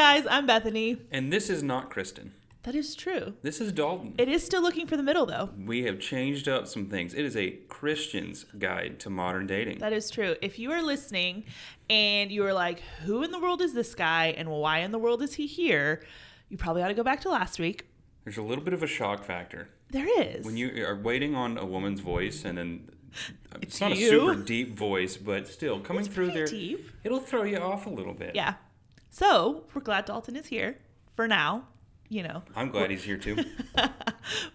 guys, I'm Bethany. And this is not Kristen. That is true. This is Dalton. It is still looking for the middle, though. we have changed up some things. It is a Christian's guide to modern dating. That is true. If you are listening and you are like, who in the world is this guy and why in the world is he here? You probably ought to go back to last week. There's a little bit of a shock factor There is. when you are waiting on a woman's voice, and then it's, not you. a super deep voice, but still coming It's through there, deep. it'll throw you off a little bit. Yeah. So we're glad Dalton is here for now. You know. I'm glad he's here too.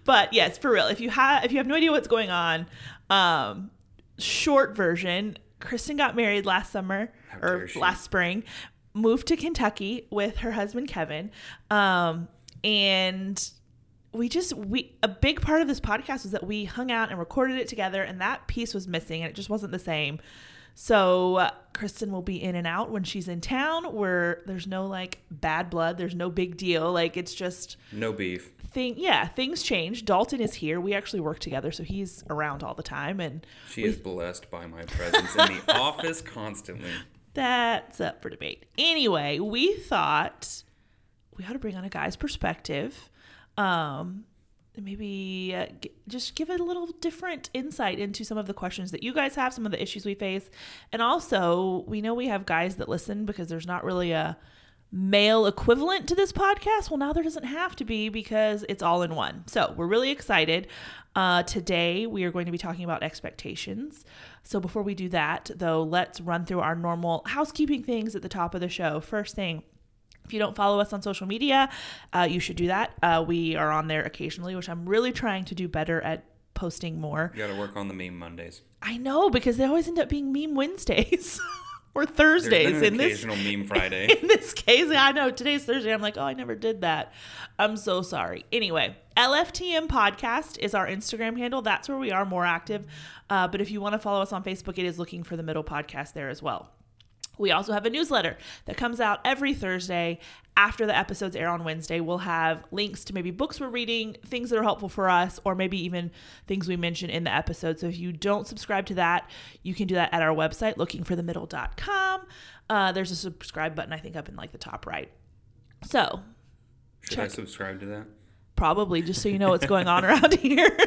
But yes, for real. If you have if you have no idea what's going on, um, short version, Kristen got married last summer How or last spring, moved to Kentucky with her husband Kevin. Um, and we just we a big part of this podcast was that we hung out and recorded it together and that piece was missing and it just wasn't the same. So uh, Kristen will be in and out when she's in town where there's no like bad blood, there's no big deal. Like it's just No beef. thing yeah things change dalton is here we actually work together so he's around all the time and She is blessed by my presence in the office constantly. that's up for debate anyway we thought we ought to bring on a guy's perspective um maybe uh, g- just give a little different insight into some of the questions that you guys have some of the issues we face. And also we know we have guys that listen because there's not really a male equivalent to this podcast. Well now there doesn't have to be because it's all in one. So we're really excited. Uh, today we are going to be talking about expectations. So before we do that though let's run through our normal housekeeping things at the top of the show. First thing if you don't follow us on social media, uh, you should do that. Uh, we are on there occasionally, which I'm really trying to do better at posting more. You got to work on the meme Mondays. I know because they always end up being meme Wednesdays or Thursdays in this occasional meme Friday. in this case. I know today's Thursday. I'm like, oh, I never did that. I'm so sorry. Anyway, LFTM podcast is our Instagram handle. That's where we are more active. Uh, but if you want to follow us on Facebook, it is looking for the middle podcast there as well. We also have a newsletter that comes out every Thursday after the episodes air on Wednesday. We'll have links to maybe books we're reading, things that are helpful for us, or maybe even things we mention in the episode. So if you don't subscribe to that, you can do that at our website, lookingforthemiddle.com. Uh, there's a subscribe button, I think, up in like the top right. So Should I Check. subscribe to that? probably just so you know what's going on around here.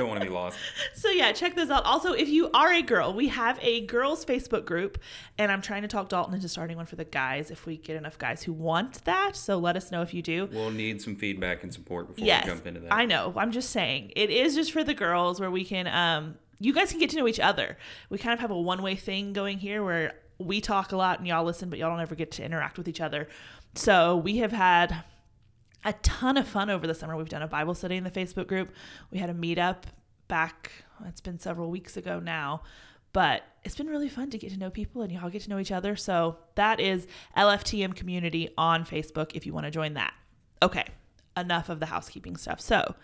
Don't want to be lost. So yeah, check those out. Also, if you are a girl, we have a girls Facebook group, and I'm trying to talk Dalton into starting one for the guys if we get enough guys who want that. So let us know if you do. We'll need some feedback and support before yes, we jump into that. I know. I'm just saying it is just for the girls where we can. um You guys can get to know each other. We kind of have a one way thing going here where we talk a lot and y'all listen, but y'all don't ever get to interact with each other. So we have had a ton of fun over the summer. We've done a Bible study in the Facebook group. We had a meetup back, it's been several weeks ago now, but it's been really fun to get to know people and y'all get to know each other. So that is LFTM community on Facebook if you want to join that. Okay, enough of the housekeeping stuff. So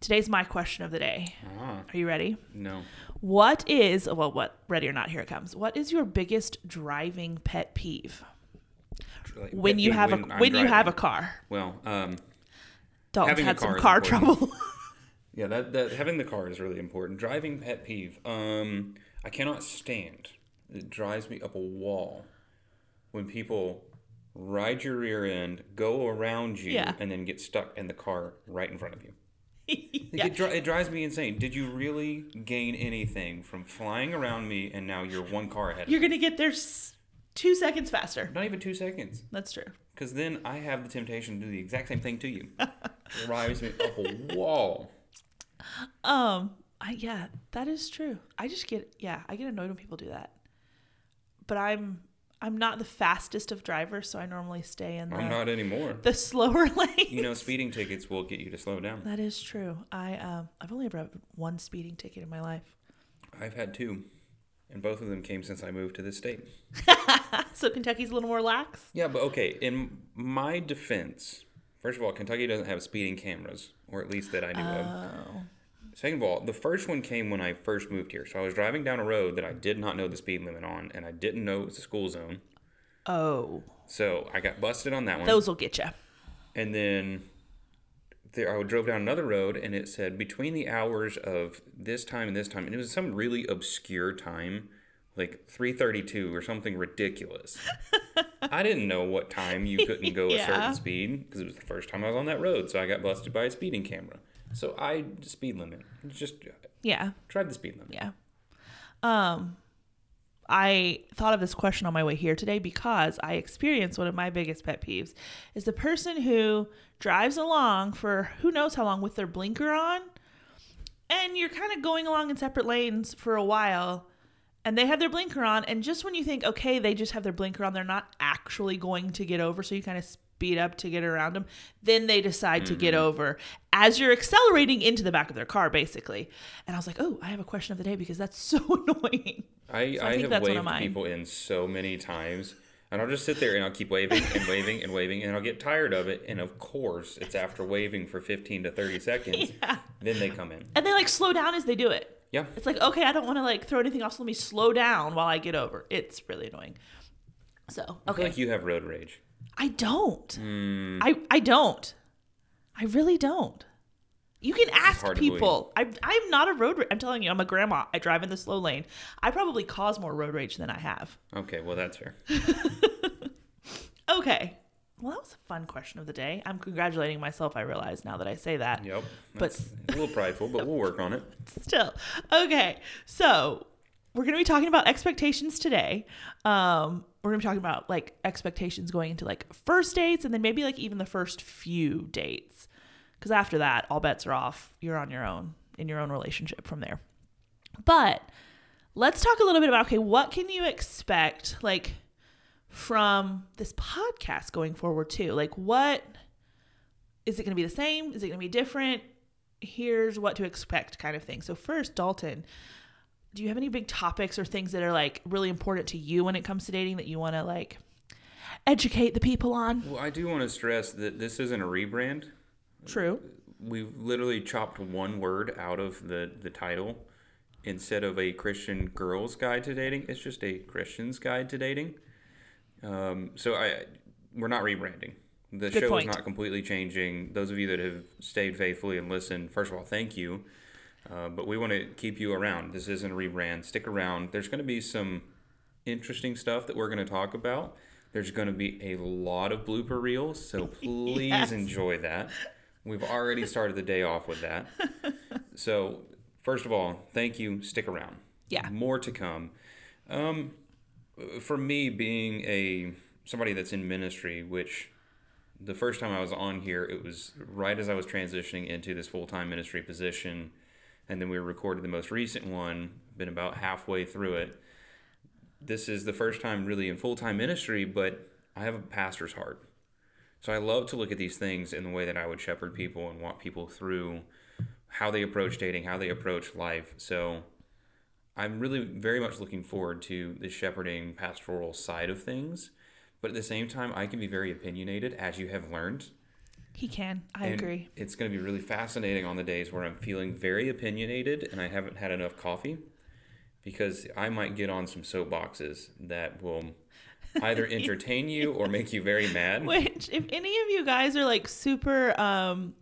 today's my question of the day. Ah, Are you ready? no. What is, well, what, ready or not, here it comes. What is your biggest driving pet peeve? Like, When you have a I'm when you have a car. well, um, Dalton's Having a had some car is car important. trouble. yeah, that, that having the car is really important. Driving pet peeve. Um, I cannot stand. It drives me up a wall when people ride your rear end, go around you, Yeah. and then get stuck in the car right in front of you. Yeah. It, dri- it drives me insane. Did you really gain anything from flying around me and now you're one car ahead? of me? You're gonna get there s- two seconds faster. Not even two seconds. That's true. Because then I have the temptation to do the exact same thing to you. drives me up a wall. Um, I yeah, that is true. I just get yeah, I get annoyed when people do that. But I'm I'm not the fastest of drivers, so I normally stay in the I'm not anymore. the slower lane. You know, speeding tickets will get you to slow down. that is true. I um I've only ever had one speeding ticket in my life. I've had two, and both of them came since I moved to this state. So Kentucky's a little more lax. Yeah, but okay, in my defense, first of all, Kentucky doesn't have speeding cameras, or at least that I knew of. Oh. Second of all, the first one came when I first moved here. So I was driving down a road that I did not know the speed limit on, and I didn't know it was a school zone. Oh. So I got busted on that one. Those will get you. and then there, I drove down another road, and it said between the hours of this time and this time, and it was some really obscure time, like 3:32 or something ridiculous. I didn't know what time you couldn't go a certain speed because it was the first time I was on that road. So I got busted by a speeding camera. So I speed limit. Just Yeah. Tried the speed limit. Yeah. Um I thought of this question on my way here today because I experienced one of my biggest pet peeves is the person who drives along for who knows how long with their blinker on and you're kind of going along in separate lanes for a while and they have their blinker on and just when you think okay they just have their blinker on they're not actually going to get over so you kind of speed up to get around them then they decide to get mm-hmm. over as you're accelerating into the back of their car basically and i was like oh i have a question of the day because that's so annoying I, So I I, have waved people in so many times, and I'll just sit there and I'll keep waving and waving and waving, and I'll get tired of it. And of course, it's after waving for 15 to 30 seconds, Yeah. then they come in. and they like slow down as they do it Yeah. it's like okay i don't want to like throw anything off so let me slow down while i get over it's really annoying so okay like you have road rage. I don't. Hmm. I I don't. I really don't. You can ask people. I I'm not a road. Ra- I'm telling you, I'm a grandma. I drive in the slow lane. I probably cause more road rage than I have. Okay, well, that's fair. Okay. Well, that was a fun question of the day. I'm congratulating myself. I realize now that I say that. Yep. But- a little prideful, but we'll work on it. Still. Okay. So we're going to be talking about expectations today. Um, we're to be talking about like expectations going into like first dates and then maybe like even the first few dates. Because after that, all bets are off. You're on your own in your own relationship from there. But let's talk a little bit about okay, what can you expect like from this podcast going forward too? Like what is it going to be the same? Is it going to be different? Here's what to expect kind of thing. So first, Dalton, do you have any big topics or things that are like really important to you when it comes to dating that you want to like educate the people on? Well, I do want to stress that this isn't a rebrand. True. We've literally chopped one word out of the, the title. Instead of a Christian girl's guide to dating, it's just a Christian's guide to dating. Um, so I, we're not rebranding. The Good show point. is not completely changing. Those of you that have stayed faithfully and listened, first of all, thank you. Uh, but we want to keep you around. This isn't a rebrand. Stick around. There's going to be some interesting stuff that we're going to talk about. There's going to be a lot of blooper reels, so please Yes. enjoy that. We've already started the day off with that. So, first of all, thank you. Stick around. Yeah. More to come. Um, for me, being a somebody that's in ministry, which the first time I was on here, it was right as I was transitioning into this full time ministry position, and then we recorded the most recent one. Been about halfway through it. This is the first time really in full time ministry, but I have a pastor's heart. So I love to look at these things in the way that I would shepherd people and walk people through how they approach dating, how they approach life. So I'm really very much looking forward to the shepherding pastoral side of things. But at the same time, I can be very opinionated, as you have learned. He can. I And agree. It's going to be really fascinating on the days where I'm feeling very opinionated and I haven't had enough coffee because I might get on some soapboxes that will either entertain you or make you very mad. Which, if any of you guys are like super um,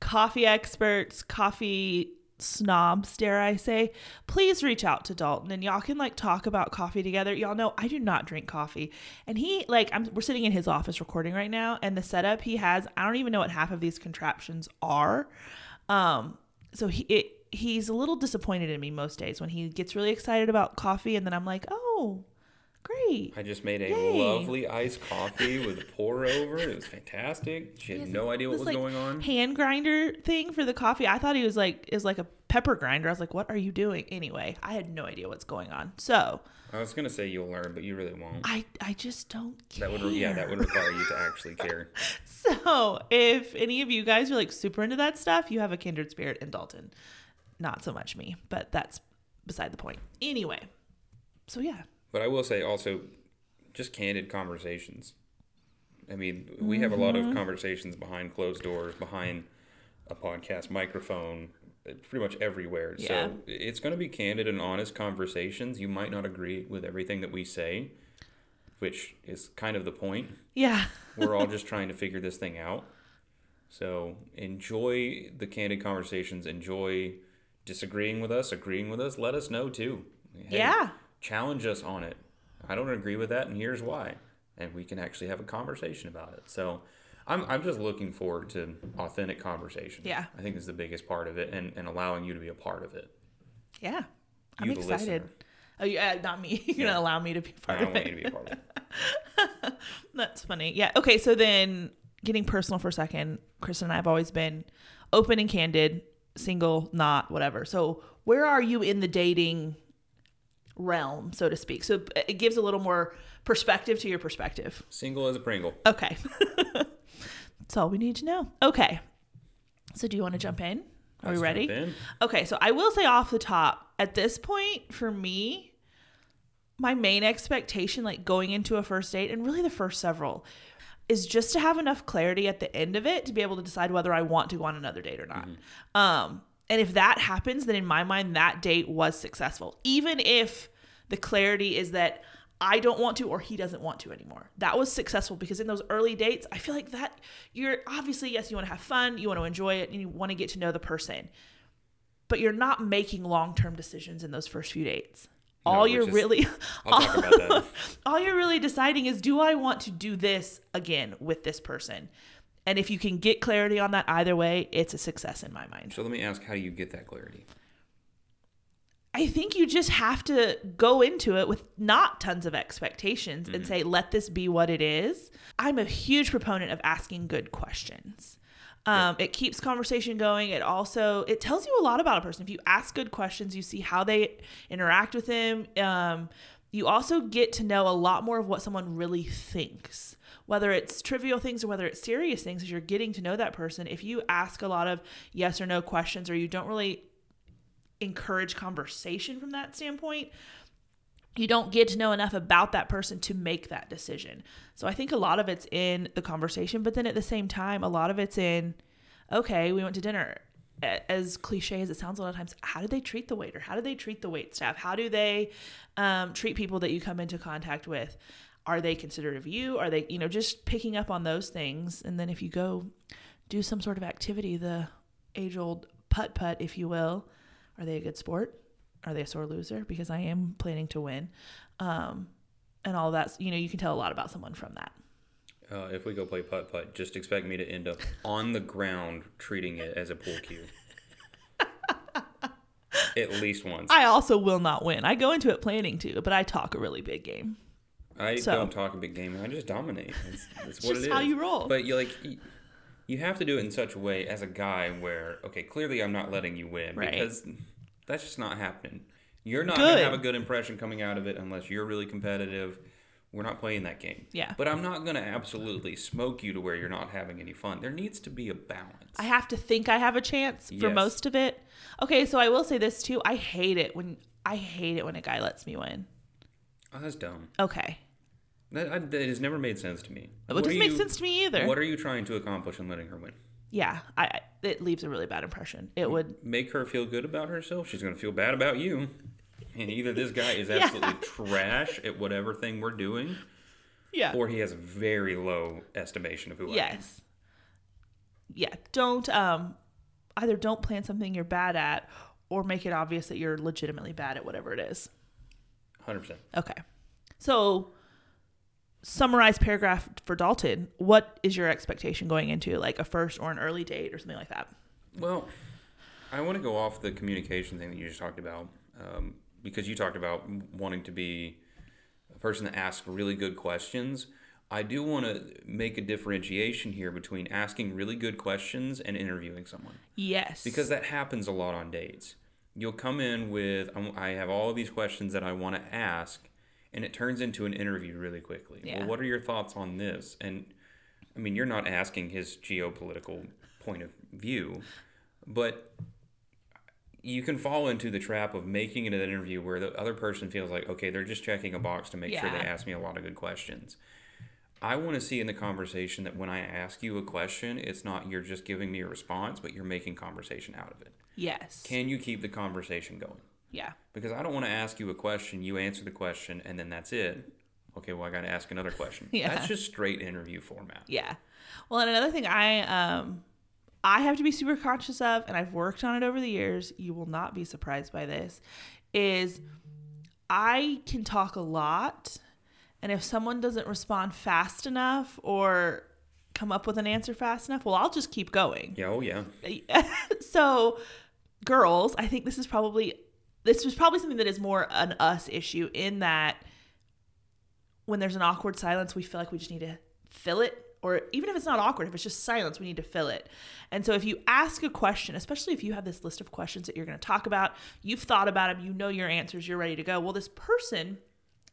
coffee experts, coffee snobs, dare I say, please reach out to Dalton and y'all can like talk about coffee together. Y'all know I do not drink coffee, and he like I'm we're sitting in his office recording right now, and the setup he has, I don't even know what half of these contraptions are. Um, so he it, he's a little disappointed in me most days when he gets really excited about coffee, and then I'm like, oh, great. I just made a Yay. lovely iced coffee with a pour over. It was fantastic. She had no idea what was like, going on. hand grinder thing for the coffee. I thought he was like is like a pepper grinder. I was like, what are you doing? Anyway, I had no idea what's going on. So I was gonna say you'll learn, but you really won't. I I just don't care. That would yeah, that would require you to actually care. So if any of you guys are like super into that stuff, you have a kindred spirit in Dalton. Not so much me, but that's beside the point. Anyway, so yeah, But I will say also, just candid conversations. I mean, we have a lot Mm-hmm. of conversations behind closed doors, behind a podcast microphone, uh, pretty much everywhere. Yeah. So it's going to be candid and honest conversations. You might not agree with everything that we say, which is kind of the point. yeah, We're all just trying to figure this thing out. So enjoy the candid conversations. Enjoy disagreeing with us, agreeing with us. Let us know too. Hey, yeah. Challenge us on it. I don't agree with that, and here's why. and we can actually have a conversation about it. So I'm, I'm just looking forward to authentic conversation. Yeah. I think is the biggest part of it and, and allowing you to be a part of it. Yeah. I'm excited. listener. Oh, yeah, not me. You're going to allow me to be part of want you it. to be a part of it. That's funny. Yeah. Okay. So then getting personal for a second, Kristen and I have always been open and candid, single, not, whatever. So where are you in the dating realm, so to speak? So it gives a little more perspective to your perspective. Single as a Pringle. Okay. That's all we need to know. Okay. So do you want to jump in? Are Let's we ready? Okay, so I will say off the top, at this point, for me, my main expectation, like going into a first date and really the first several, is just to have enough clarity at the end of it to be able to decide whether I want to go on another date or not. Um, and if that happens, then in my mind, that date was successful. Even if the clarity is that I don't want to or he doesn't want to anymore. That was successful because in those early dates, I feel like that you're obviously, yes, you want to have fun, you want to enjoy it, and you want to get to know the person but you're not making long-term decisions in those first few dates. No, all you're really I'll talk about that. all you're really deciding is do I want to do this again with this person? And if you can get clarity on that either way, it's a success in my mind. So let me ask, how do you get that clarity? I think you just have to go into it with not tons of expectations Mm-hmm. and say, let this be what it is. I'm a huge proponent of asking good questions. Um, It keeps conversation going. It also it tells you a lot about a person. If you ask good questions, you see how they interact with them. Um, you also get to know a lot more of what someone really thinks, whether it's trivial things or whether it's serious things. As you're getting to know that person, if you ask a lot of yes or no questions, or you don't really encourage conversation from that standpoint, you don't get to know enough about that person to make that decision. So I think a lot of it's in the conversation, but then at the same time, a lot of it's in, okay, we went to dinner. As cliche as it sounds a lot of times, how do they treat the waiter? How do they treat the wait staff? How do they um, treat people that you come into contact with? Are they considerate of you? Are they, you know, just picking up on those things? And then if you go do some sort of activity, the age old putt putt, if you will, are they a good sport? Are they a sore loser? Because I am planning to win. Um, and all that's, you know, you can tell a lot about someone from that. Uh, if we go play putt putt, just expect me to end up on the ground treating it as a pool cue. At least once. I also will not win. I go into it planning to, but I talk a really big game. I So- don't talk a big game. I just dominate. That's, that's what just it is. how you roll. But you like you, you have to do it in such a way as a guy where okay, clearly I'm not letting you win Right. because that's just not happening. You're not Good. gonna have a good impression coming out of it unless you're really competitive. We're not playing that game. Yeah. But I'm not gonna absolutely smoke you to where you're not having any fun. There needs to be a balance. I have to think I have a chance for Yes. most of it. Okay, so I will say this too. I hate it when I hate it when a guy lets me win. oh, that's dumb. Okay. That, I, that has never made sense to me. It What doesn't make you- sense to me either. What are you trying to accomplish in letting her win? yeah, I, I it leaves a really bad impression. It would make her feel good about herself, she's going to feel bad about you. And either this guy is absolutely trash at whatever thing we're doing, Yeah. or he has a very low estimation of who yes. Yeah, don't um either don't plan something you're bad at or make it obvious that you're legitimately bad at whatever it is. 100%. Okay. So summarize paragraph for Dalton. What is your expectation going into like a first or an early date or something like that? Well, I want to go off the communication thing that you just talked about um, because you talked about wanting to be a person that asks really good questions. I do want to make a differentiation here between asking really good questions and interviewing someone. Yes. because that happens a lot on dates. You'll come in with, "I'm- have all of these questions that I want to ask, and it turns into an interview really quickly. Yeah. Well, what are your thoughts on this? And I mean, you're not asking his geopolitical point of view, but you can fall into the trap of making it an interview where the other person feels like, okay, they're just checking a box to make sure they ask me a lot of good questions. I want to see in the conversation that when I ask you a question, it's not you're just giving me a response, but you're making conversation out of it. yes. Can you keep the conversation going? yeah. Because I don't want to ask you a question, you answer the question, and then that's it. Okay, well, I got to ask another question. Yeah. That's just straight interview format. Yeah. Well, and another thing I um I have to be super conscious of and I've worked on it over the years, you will not be surprised by this, is I can talk a lot And if someone doesn't respond fast enough or come up with an answer fast enough, well, I'll just keep going. Yeah, oh yeah. so, girls, I think this is probably this was probably something that is more an us issue in that when there's an awkward silence, we feel like we just need to fill it or even if it's not awkward, if it's just silence, we need to fill it. And so if you ask a question, especially if you have this list of questions that you're going to talk about, you've thought about them, you know your answers, you're ready to go. Well, this person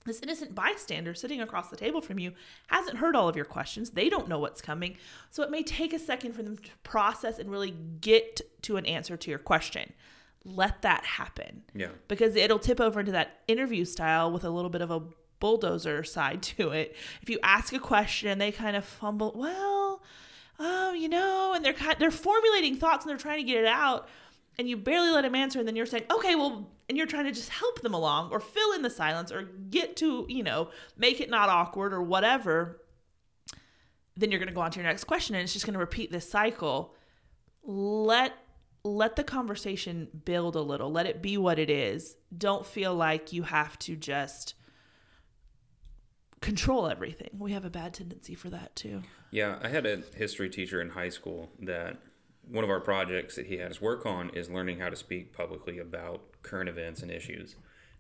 this innocent bystander sitting across the table from you hasn't heard all of your questions. They don't know what's coming. So it may take a second for them to process and really get to an answer to your question. Let that happen. Yeah. Because it'll tip over into that interview style with a little bit of a bulldozer side to it. If you ask a question and they kind of fumble, well, oh, you know, and they're kind they're formulating thoughts and they're trying to get it out and you barely let them answer and then you're saying okay well and you're trying to just help them along or fill in the silence or get to you know make it not awkward or whatever then you're going to go on to your next question and it's just going to repeat this cycle. Let let the conversation build a little. Let it be what it is. Don't feel like you have to just control everything we have a bad tendency for that too Yeah, I had a history teacher in high school that one of our projects that he had us work on is learning how to speak publicly about current events and issues.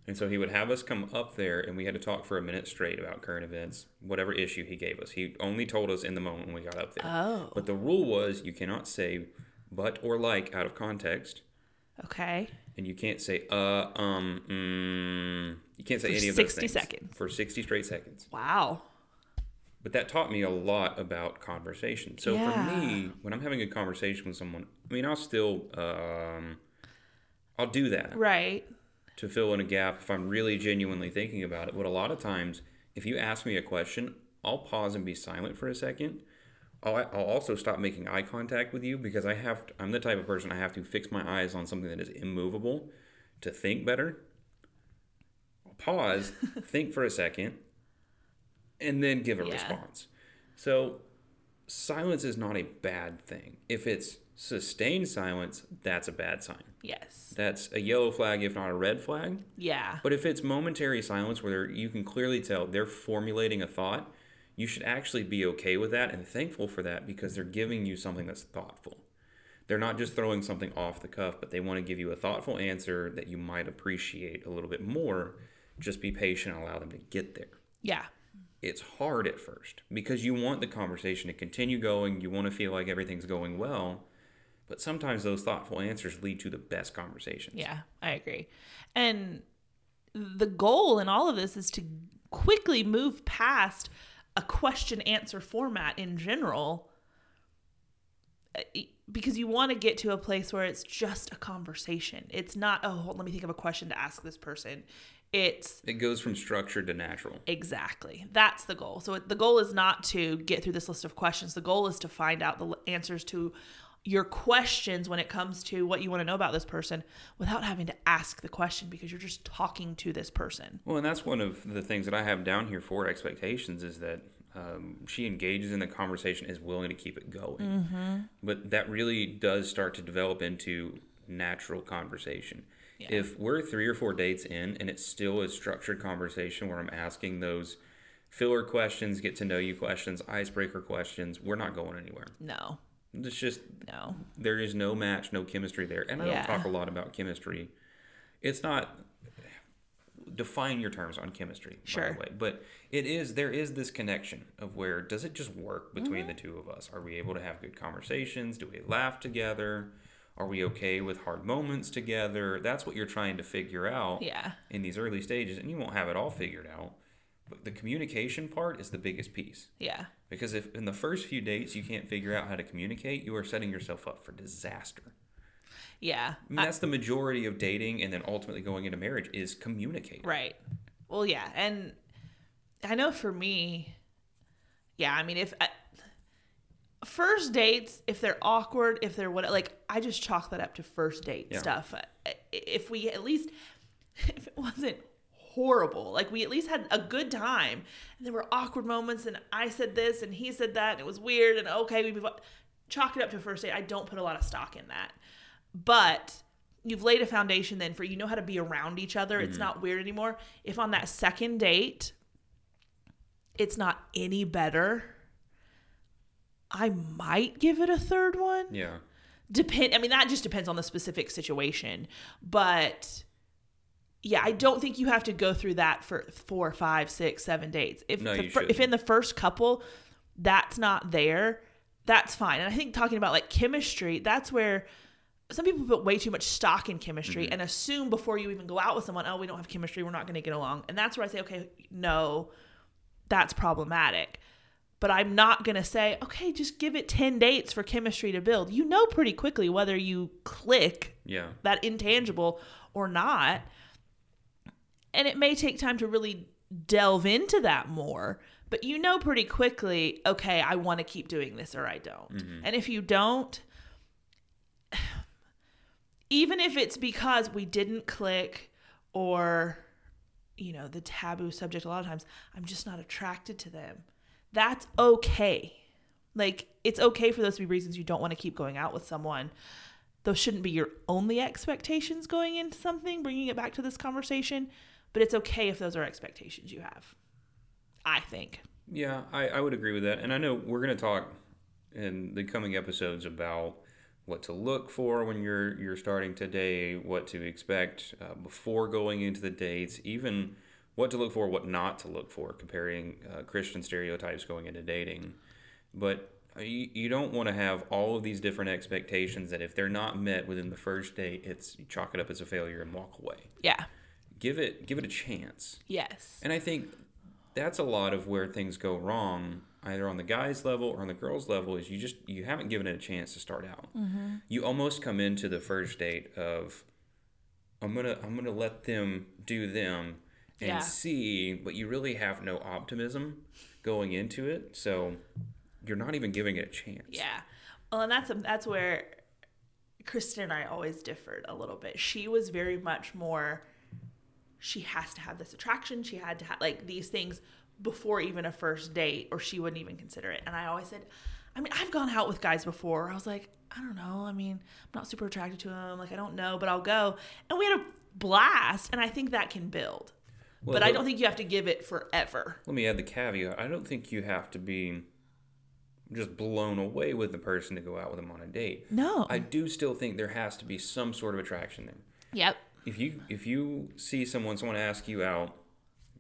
And so he would have us come up there and we had to talk for a minute straight about current events, whatever issue he gave us. He only told us in the moment when we got up there. oh But the rule was you cannot say but or like out of context. okay And you can't say uh, um, mm. You can't say For any of 60 those things. seconds. For 60 straight seconds. wow But that taught me a lot about conversation. So Yeah. for me, when I'm having a conversation with someone, I mean, I'll still, um, I'll do that right to fill in a gap if I'm really genuinely thinking about it. But a lot of times, if you ask me a question, I'll pause and be silent for a second. I'll, I'll also stop making eye contact with you because I have. To, I'm the type of person I have to fix my eyes on something that is immovable to think better. Pause, think for a second, and then give a Yeah. response. So silence is not a bad thing. If it's sustained silence, that's a bad sign. yes That's a yellow flag, if not a red flag. yeah But if it's momentary silence where they're- you can clearly tell they're formulating a thought, you should actually be okay with that and thankful for that because they're giving you something that's thoughtful. They're not just throwing something off the cuff, but they want to give you a thoughtful answer that you might appreciate a little bit more. Just be patient and allow them to get there yeah it's hard at first because you want the conversation to continue going. You want to feel like everything's going well. But sometimes those thoughtful answers lead to the best conversations. Yeah, I agree. And the goal in all of this is to quickly move past a question answer format in general uh, because you want to get to a place where it's just a conversation. It's not, oh, let me think of a question to ask this person. It's It goes from structured to natural. Exactly. That's the goal. So the goal is not to get through this list of questions. The goal is to find out the answers to your questions when it comes to what you want to know about this person without having to ask the question because you're just talking to this person. Well, and that's one of the things that I have down here for expectations is that um, she engages in the conversation, is willing to keep it going. But that really does start to develop into natural conversation. If we're three or four dates in and it's still a structured conversation where I'm asking those filler questions, get to know you questions, icebreaker questions, we're not going anywhere. No. It's just No. there is no match, no chemistry there. And I Yeah. don't talk a lot about chemistry. It's not define your terms on chemistry, sure. by the way. But it is there is this connection of where does it just work between Mm-hmm. the two of us? Are we able to have good conversations? Do we laugh together? Are we okay with hard moments together? That's what you're trying to figure out Yeah. in these early stages, and you won't have it all figured out. But the communication part is the biggest piece. Yeah. Because if in the first few dates you can't figure out how to communicate, you are setting yourself up for disaster. Yeah. I mean, that's the majority of dating and then ultimately going into marriage is communicate. Right. Well, yeah, and I know for me, yeah. I mean, if I, first dates, if they're awkward, if they're what, like I just chalk that up to first date Yeah. stuff. If we at least, if it wasn't horrible, like we at least had a good time, and there were awkward moments, and I said this and he said that, and it was weird, and okay, we move on. Chalk it up to first date. I don't put a lot of stock in that, but you've laid a foundation then for you know how to be around each other. It's mm-hmm. not weird anymore. If on that second date it's not any better, I might give it a third one. Yeah. Depend I mean that just depends on the specific situation. But yeah, I don't think you have to go through that for four, five, six, seven dates. If No, the you fir- if in the first couple that's not there, that's fine. And I think talking about like chemistry, that's where some people put way too much stock in chemistry Mm-hmm. and assume before you even go out with someone, oh, we don't have chemistry, we're not going to get along. And that's where I say, okay, no, that's problematic. But I'm not going to say, okay, just give it 10 dates for chemistry to build. You know pretty quickly whether you click Yeah. that intangible or not. And it may take time to really delve into that more, but you know pretty quickly, okay, I want to keep doing this or I don't. Mm-hmm. And if you don't, even if it's because we didn't click or you know, the taboo subject a lot of times, I'm just not attracted to them. That's okay. Like it's okay for those to be reasons you don't want to keep going out with someone. Those shouldn't be your only expectations going into something, bringing it back to this conversation, but it's okay if those are expectations you have. I think. Yeah, I, I would agree with that. And I know we're going to talk in the coming episodes about what to look for when you're you're starting today, what to expect uh, before going into the dates, even what to look for, what not to look for, comparing uh, Christian stereotypes going into dating. But you, you don't want to have all of these different expectations that if they're not met within the first date, it's you chalk it up as a failure and walk away. Yeah. Give it give it a chance. Yes. And I think that's a lot of where things go wrong, either on the guys level or on the girls level, is you just you haven't given it a chance to start out. You almost come into the first date of I'm gonna I'm gonna let them do them and Yeah. see, but you really have no optimism going into it, so you're not even giving it a chance. Yeah. Well, and that's a, that's where Kristen and I always differed a little bit. She was very much more. She has to have this attraction. She had to have like these things before even a first date, or she wouldn't even consider it. And I always said, I mean, I've gone out with guys before. I was like, I don't know. I mean, I'm not super attracted to him. Like, I don't know, but I'll go. And we had a blast, and I think that can build. Well, but I don't think you have to give it forever. Let me add the caveat. I don't think you have to be just blown away with the person to go out with them on a date. No. I do still think there has to be some sort of attraction there. Yep. If you if you see someone someone ask you out,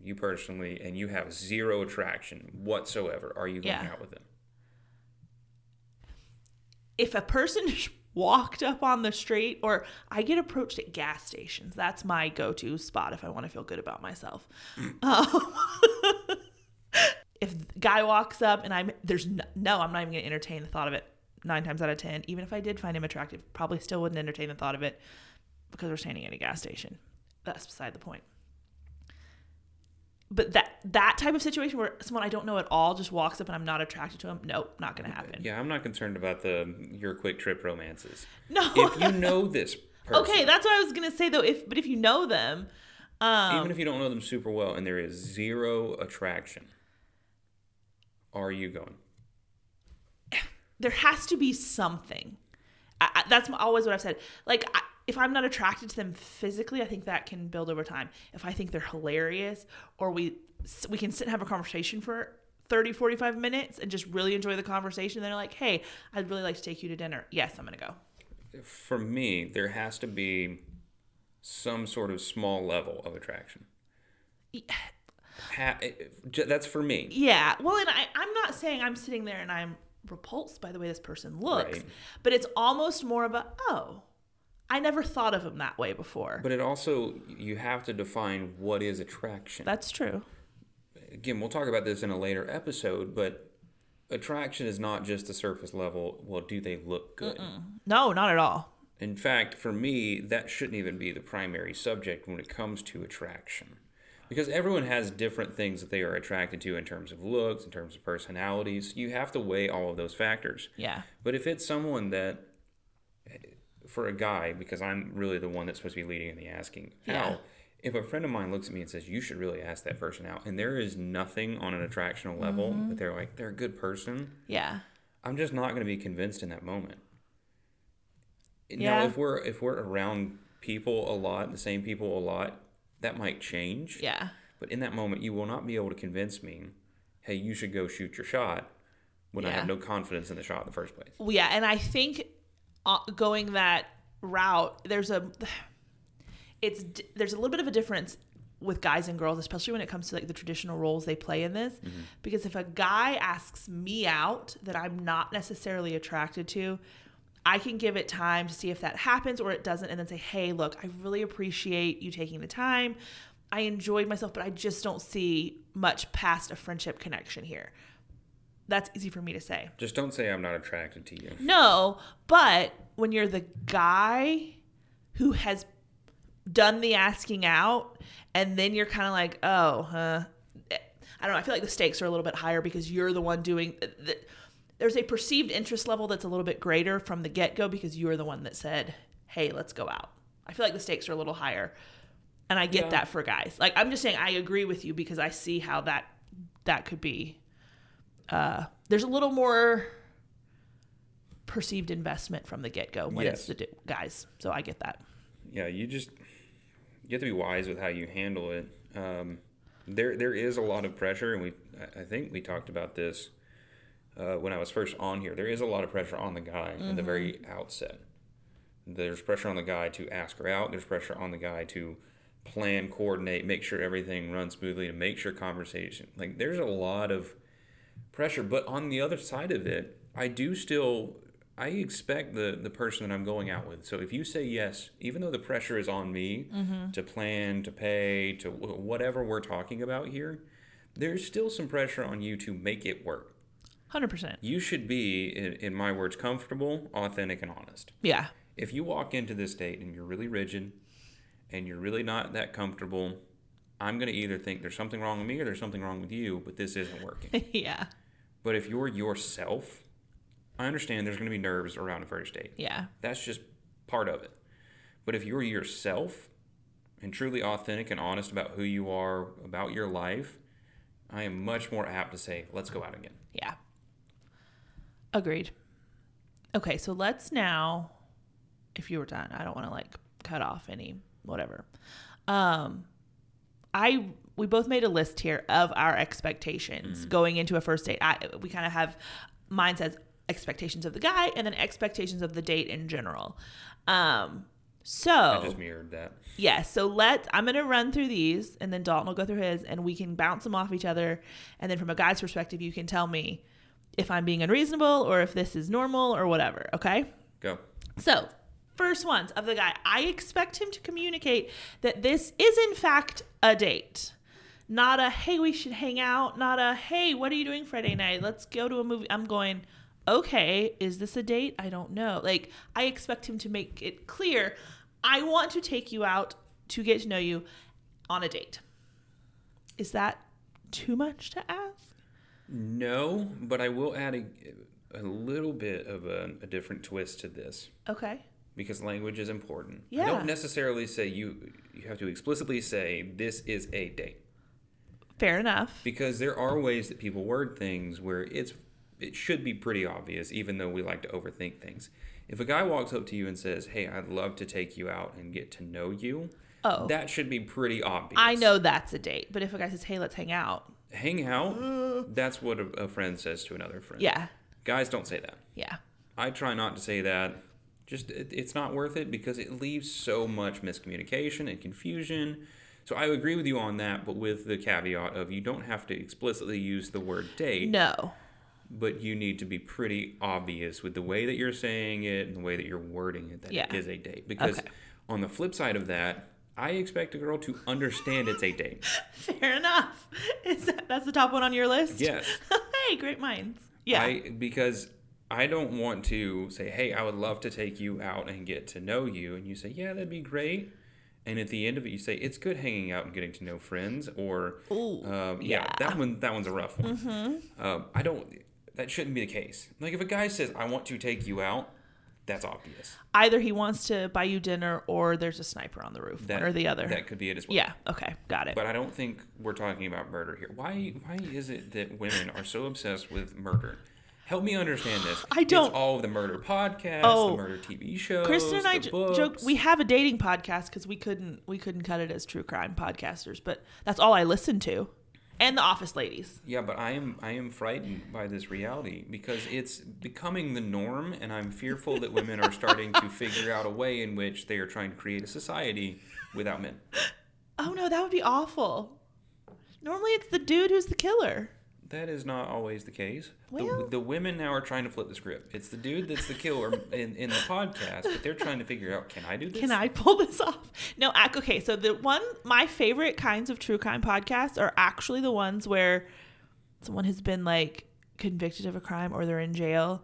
you personally, and you have zero attraction whatsoever, are you going Yeah. out with them? if a person walked up on the street or I get approached at gas stations, that's my go-to spot if I want to feel good about myself. Um, if guy walks up and I'm there's no, no I'm not even going to entertain the thought of it. 9 times out of 10, even if I did find him attractive, probably still wouldn't entertain the thought of it because we're standing at a gas station. That's beside the point. But that that type of situation where someone I don't know at all just walks up and I'm not attracted to him, nope, not going to happen. Yeah, I'm not concerned about the your QuikTrip romances. No. If you know this person, Okay, that's what I was gonna say though. If but if you know them, um, even if you don't know them super well and there is zero attraction, are you going? there has to be something. I, I, that's always what I've said. Like I, if I'm not attracted to them physically, I think that can build over time. If I think they're hilarious, or we we can sit and have a conversation for 30, 45 minutes and just really enjoy the conversation, then they're like, hey, I'd really like to take you to dinner. Yes, I'm gonna go. For me, there has to be some sort of small level of attraction. Ha- eh, that's for me. Yeah. Well, and I, I'm not saying I'm sitting there and I'm repulsed by the way this person looks, Right. but it's almost more of a, oh, I never thought of him that way before. But it also you have to define what is attraction. That's true. Again, we'll talk about this in a later episode, but attraction is not just the surface level. Well, do they look good? No, not at all. In fact, for me, that shouldn't even be the primary subject when it comes to attraction. Because everyone has different things that they are attracted to in terms of looks, in terms of personalities. You have to weigh all of those factors. Yeah. But if it's someone that, for a guy, because I'm really the one that's supposed to be leading in the asking Yeah. out, if a friend of mine looks at me and says, You should really ask that person out, and there is nothing on an attractional level, Mm-hmm. but they're like, They're a good person, Yeah. I'm just not going to be convinced in that moment. Yeah. Now, if we're if we're around people a lot, the same people a lot, that might change. Yeah. But in that moment, you will not be able to convince me, hey, you should go shoot your shot when I have no confidence in the shot in the first place. Well, yeah, and I think Uh, going that route, there's a it's there's a little bit of a difference with guys and girls, especially when it comes to like the traditional roles they play in this. Mm-hmm. Because if a guy asks me out that I'm not necessarily attracted to, I can give it time to see if that happens or it doesn't, and then say, "Hey, look, I really appreciate you taking the time. I enjoyed myself, but I just don't see much past a friendship connection here." That's easy for me to say. Just don't say I'm not attracted to you. No, but when you're the guy who has done the asking out and then you're kind of like, oh, huh. I don't know. I feel like the stakes are a little bit higher because you're the one doing the, there's a perceived interest level that's a little bit greater from the get go because you're the one that said, hey, let's go out. I feel like the stakes are a little higher. And I get Yeah. that for guys. Like I'm just saying I agree with you because I see how that that could be uh there's a little more perceived investment from the get go when it's the guys. So I get that. Yeah, you just you have to be wise with how you handle it. Um, there there is a lot of pressure, and we I- think we talked about this uh, when I was first on here. There is a lot of pressure on the guy at the very outset. There's pressure on the guy to ask her out. There's pressure on the guy to plan, coordinate, make sure everything runs smoothly, to make sure conversation. Like there's a lot of pressure, but on the other side of it, I do still I expect the the person that I'm going out with. So if you say yes, even though the pressure is on me mm-hmm. to plan, to pay, to wh- whatever we're talking about here, there's still some pressure on you to make it work. 100%. You should be, in, in my words, comfortable, authentic, and honest. Yeah. If you walk into this date and you're really rigid and you're really not that comfortable, I'm going to either think there's something wrong with me or there's something wrong with you, but this isn't working. yeah. But if you're yourself, I understand there's going to be nerves around a first date. Yeah. That's just part of it. But if you're yourself and truly authentic and honest about who you are, about your life, I am much more apt to say, let's go out again. Yeah. Agreed. Okay, so let's now if you were done, I don't want to like cut off any whatever. Um I we both made a list here of our expectations going into a first date. I we kind of have mine says expectations of the guy and then expectations of the date in general. Um so I just mirrored that. Yes. So let I'm gonna run through these, and then Dalton will go through his, and we can bounce them off each other. And then from a guy's perspective, you can tell me if I'm being unreasonable or if this is normal or whatever. Okay. Go. So first ones of the guy, I expect him to communicate that this is in fact a date. Not a hey, we should hang out. Not a hey, what are you doing Friday night? Let's go to a movie. I'm going, okay, is this a date? I don't know. Like, I expect him to make it clear I want to take you out to get to know you on a date. Is that too much to ask? No, but I will add a, a little bit of a, a different twist to this Okay. Because language is important. I Yeah. don't necessarily say you you have to explicitly say this is a date Fair enough. because there are ways that people word things where it's it should be pretty obvious even though we like to overthink things. If a guy walks up to you and says, "Hey, I'd love to take you out and get to know you," Oh. that should be pretty obvious. I know that's a date, but if a guy says, "Hey, let's hang out," Hang out, uh. that's what a, a friend says to another friend. yeah, Guys don't say that. yeah, I try not to say that. Just it, it's not worth it because it leaves so much miscommunication and confusion. So I agree with you on that, but with the caveat of you don't have to explicitly use the word date, no, but you need to be pretty obvious with the way that you're saying it and the way that you're wording it that it Yeah. is a date. Because Okay. on the flip side of that, I expect a girl to understand it's a date. fair enough. Is that that's the top one on your list? Yes. hey, great minds. Yeah, I because I don't want to say, "Hey, I would love to take you out and get to know you," and you say, "Yeah, that'd be great." And at the end of it, you say, "It's good hanging out and getting to know friends," or Ooh, um, yeah, yeah. Mm-hmm. that one that one's a rough one. Um, I don't. That shouldn't be the case. Like if a guy says, "I want to take you out," that's obvious. either he wants to buy you dinner or there's a sniper on the roof, That one or the other. That could be it as well. yeah. Okay. Got it. But I don't think we're talking about murder here. Why? Why is it that women are so obsessed with murder? Help me understand this. I don't- It's all of the murder podcasts, Oh. the murder TV shows. Kristen and I j- joke we have a dating podcast because we couldn't we couldn't cut it as true crime podcasters, but that's all I listen to. and the office ladies. Yeah, but I am I am frightened by this reality because it's becoming the norm, and I'm fearful that women are starting to figure out a way in which they are trying to create a society without men. Oh no, that would be awful. Normally it's the dude who's the killer. That is not always the case. Well- the, the women now are trying to flip the script. It's the dude that's the killer in, in the podcast, but they're trying to figure out, can I do this? Can I pull this off? No, okay. So the one, my favorite kinds of true crime podcasts are actually the ones where someone has been like convicted of a crime or they're in jail,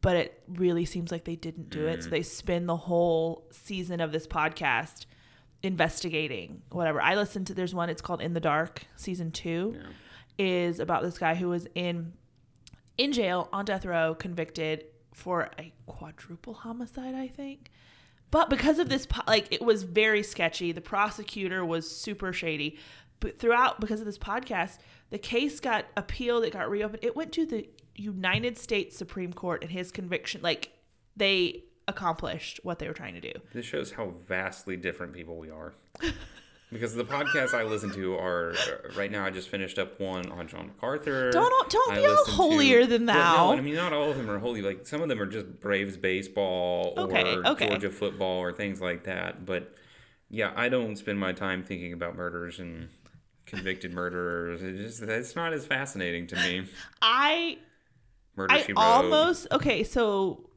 but it really seems like they didn't do it. So mm. they spend the whole season of this podcast investigating whatever. I listened to. There's one. It's called In the Dark, season two, is about this guy who was in in jail on death row, convicted for a quadruple homicide, I think. But because of this, po- like, it was very sketchy. The prosecutor was super shady. But throughout, because of this podcast, the case got appealed. It got reopened. It went to the United States Supreme Court, and his conviction, like, they accomplished what they were trying to do. This shows how vastly different people we are. Because the podcasts I listen to are right now. I just finished up one on John MacArthur. Don't- don't I be all listened to- holier than Well, thou. no, I mean not all of them are holy. Like some of them are just Braves baseball Okay, or okay. Georgia football or things like that. But yeah, I don't spend my time thinking about murders and convicted murderers. It just that's not as fascinating to me. I Murder I almost okay. So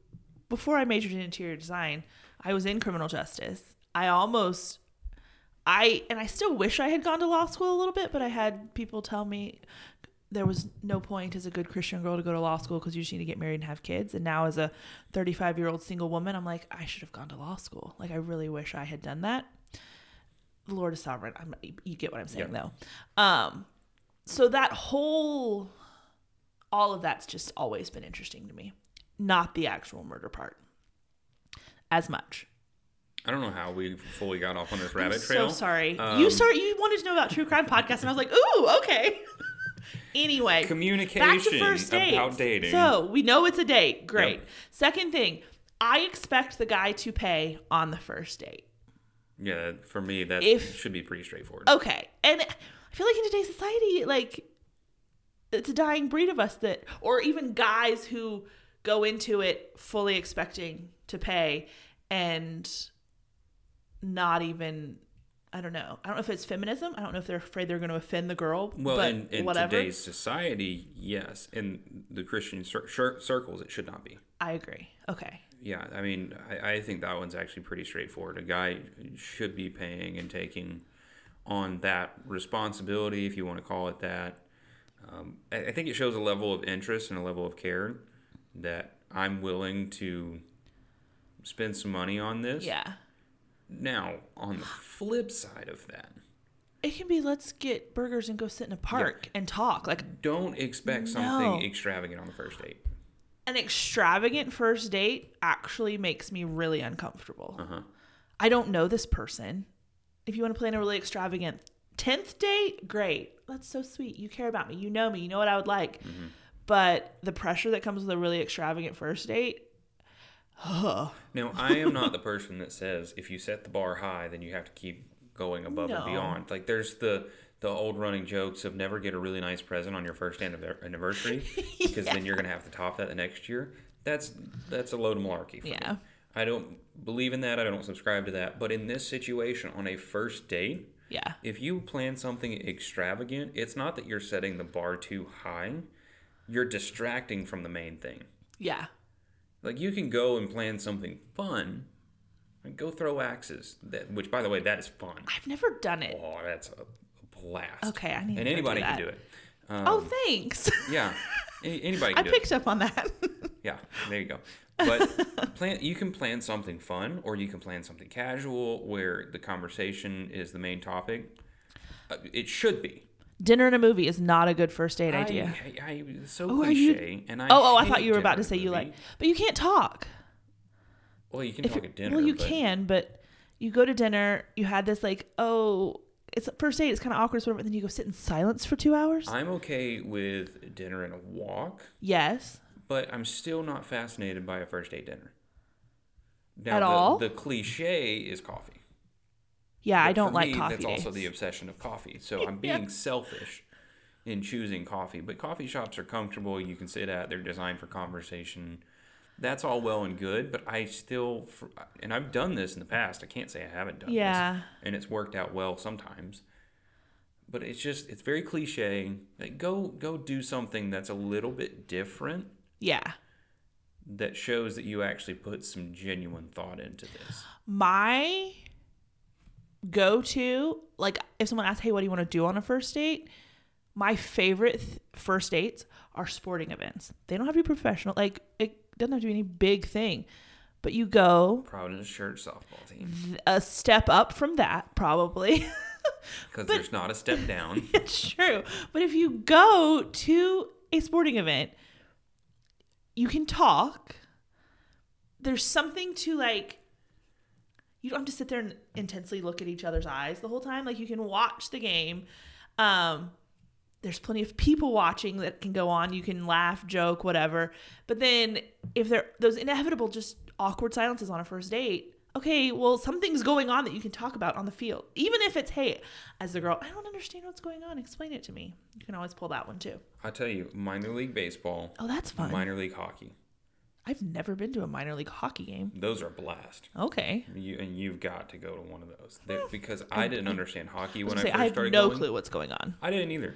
before I majored in interior design, I was in criminal justice. I almost, I and I still wish I had gone to law school a little bit, but I had people tell me there was no point as a good Christian girl to go to law school because you just need to get married and have kids. And now, as a 35 year old single woman, I'm like, I should have gone to law school. Like, I really wish I had done that. The Lord is sovereign. I'm, you get what I'm saying, Yeah. though. Um, so that whole all of that's just always been interesting to me not the actual murder part as much I don't know how we fully got off on this rabbit I'm rabbit so trail. sorry Um, you start you wanted to know about true crime podcasts and i was like ooh okay anyway Communication back to first dates about dating. so we know it's a date great Yep. second thing i expect the guy to pay on the first date yeah, for me that If- should be pretty straightforward. okay and i feel like in today's society like it's a dying breed of us that or even guys who go into it fully expecting to pay and not even i don't know i don't know if it's feminism i don't know if they're afraid they're going to offend the girl Well, but in, in whatever today's society, yes. In the Christian cir- cir- circles, it should not be. i agree okay Yeah, I mean, I, I think that one's actually pretty straightforward. A guy should be paying and taking on that responsibility, if you want to call it that. Um, I, I think it shows a level of interest and a level of care that I'm willing to spend some money on this. yeah Now, on the flip side of that, it can be let's get burgers and go sit in a park and talk like don't expect No. something extravagant on the first date. an extravagant first date actually makes me really uncomfortable. Uh-huh. I don't know this person. If you want to plan a really extravagant 10th date, great. That's so sweet. You care about me. You know me. You know what I would like. Mm-hmm. But the pressure that comes with a really extravagant first date, ugh. Now, I am not the person that says if you set the bar high, then you have to keep going above No. and beyond. Like there's the the old running jokes of never get a really nice present on your first anniver- anniversary because then you're gonna have to top that the next year. That's that's a load of malarkey for Yeah. me. I don't believe in that. I don't subscribe to that. But in this situation, on a first date, yeah. if you plan something extravagant, it's not that you're setting the bar too high. You're distracting from the main thing. Yeah. Like you can go and plan something fun. Like go throw axes. That, which, by the way, that is fun. I've never done it. Oh, that's a blast. Okay, I need to And do anybody that. can do it. Um, Oh, thanks. yeah, Any- anybody I can do picked up on that. it. Yeah, there you go. But plan. You can plan something fun, or you can plan something casual, where the conversation is the main topic. Uh, it should be. Dinner and a movie is not a good first date idea. I, I, I so Oh, cliche, and I. oh, oh, I thought you were about to say you like, but you can't talk. Well, you can If talk at dinner. well, you but- can, but you go to dinner, you had this like, oh, it's first date, it's kind of awkward, so whatever, then you go sit in silence for two hours. I'm okay with dinner and a walk. yes. but I'm still not fascinated by a first date dinner. Now, At the, all? The cliche is coffee. Yeah, I don't like me, coffee That's dates. also the obsession of coffee. So I'm being Yeah. selfish in choosing coffee. But coffee shops are comfortable. You can sit at. They're designed for conversation. That's all well and good, but I still, and I've done this in the past. I can't say I haven't done Yeah. this. And it's worked out well sometimes. But it's just, it's very cliche. Like, go, go do something that's a little bit different Yeah. that shows that you actually put some genuine thought into this. My go to, like, if someone asks, hey, what do you want to do on a first date? My favorite th- first dates are sporting events. They don't have to be professional. Like, it doesn't have to be any big thing. But you go Providence Church softball team. th- a step up from that, probably. Because there's not a step down. it's true. But if you go to a sporting event, you can talk. There's something to like, you don't have to sit there and intensely look at each other's eyes the whole time. Like you can watch the game. Um, there's plenty of people watching that can go on. You can laugh, joke, whatever. But then if there those inevitable just awkward silences on a first date, okay, well something's going on that you can talk about on the field. Even if it's hey, as the girl, I don't understand what's going on. Explain it to me. You can always pull that one too. I tell you, minor league baseball, Oh, that's fun. minor league hockey, I've never been to a minor league hockey game. those are a blast. Okay. You and you've got to go to one of those because I didn't understand hockey when I, gonna say, first I have started no going. clue what's going on. I didn't either,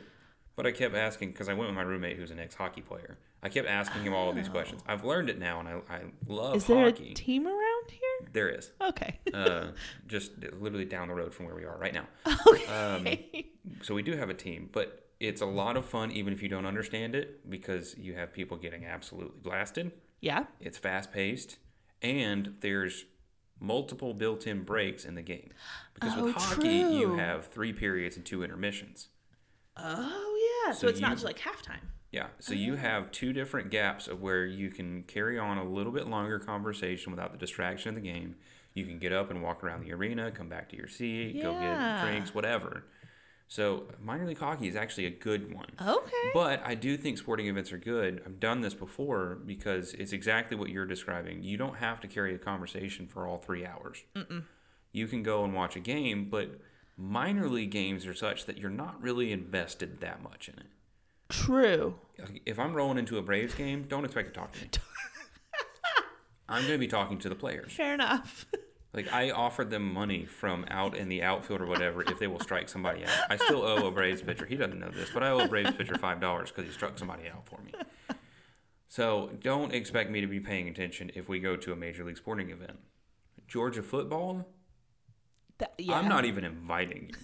but I kept asking because I went with my roommate who's an ex hockey player. I kept asking him all of these questions. I've learned it now, and I, I love Oh. Is there hockey. a team around here? there is. Okay. Uh, just literally down the road from where we are right now. okay. So we do have a team, but it's a lot of fun even if you don't understand it because you have people getting absolutely blasted. Yeah. It's fast paced, and there's multiple built in breaks in the game. Because with Oh, hockey, you have three periods and two intermissions. Oh yeah. So, So it's not just like halftime. Yeah, so you oh. have two different gaps of where you can carry on a little bit longer conversation without the distraction of the game. You can get up and walk around the arena, come back to your seat, go get drinks, whatever. So minor league hockey is actually a good one. Okay. But I do think sporting events are good. I've done this before because it's exactly what you're describing. You don't have to carry a conversation for all three hours. You can go and watch a game, but minor league games are such that you're not really invested that much in it. True. If I'm rolling into a Braves game, don't expect to talk to me. I'm going to be talking to the players. Fair enough. Like I offered them money from out in the outfield or whatever if they will strike somebody out. I still owe a Braves pitcher. He doesn't know this, but I owe a Braves pitcher five dollars because he struck somebody out for me. So don't expect me to be paying attention if we go to a major league sporting event. Georgia football, That- yeah. I'm not even inviting you.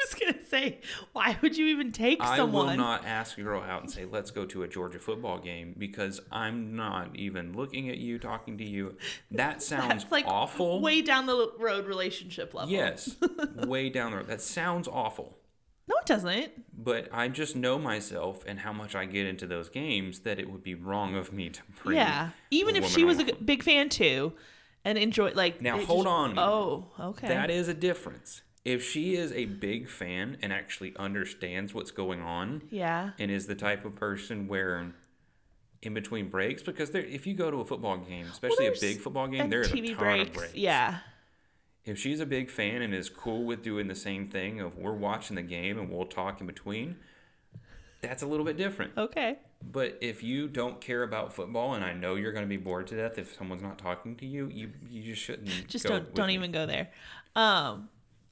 I was gonna say, why would you even take I someone? I will not ask a girl out and say, let's go to a Georgia football game because I'm not even looking at you, talking to you. That sounds That's like awful. way down the road relationship level. Yes, way down the road. That sounds awful. No, it doesn't. But I just know myself and how much I get into those games that it would be wrong of me to bring. yeah. Even if she was a big fan too, and enjoy like. Now, hold just- on. Oh, okay. That is a difference. If she is a big fan and actually understands what's going on yeah. and is the type of person where in between breaks, because there, if you go to a football game, especially a big football game, there's a ton breaks. of breaks. Yeah. If she's a big fan and is cool with doing the same thing of we're watching the game and we'll talk in between, that's a little bit different. Okay. But if you don't care about football, and I know you're going to be bored to death if someone's not talking to you, you you just shouldn't. Just go don't don't me. even go there. Um.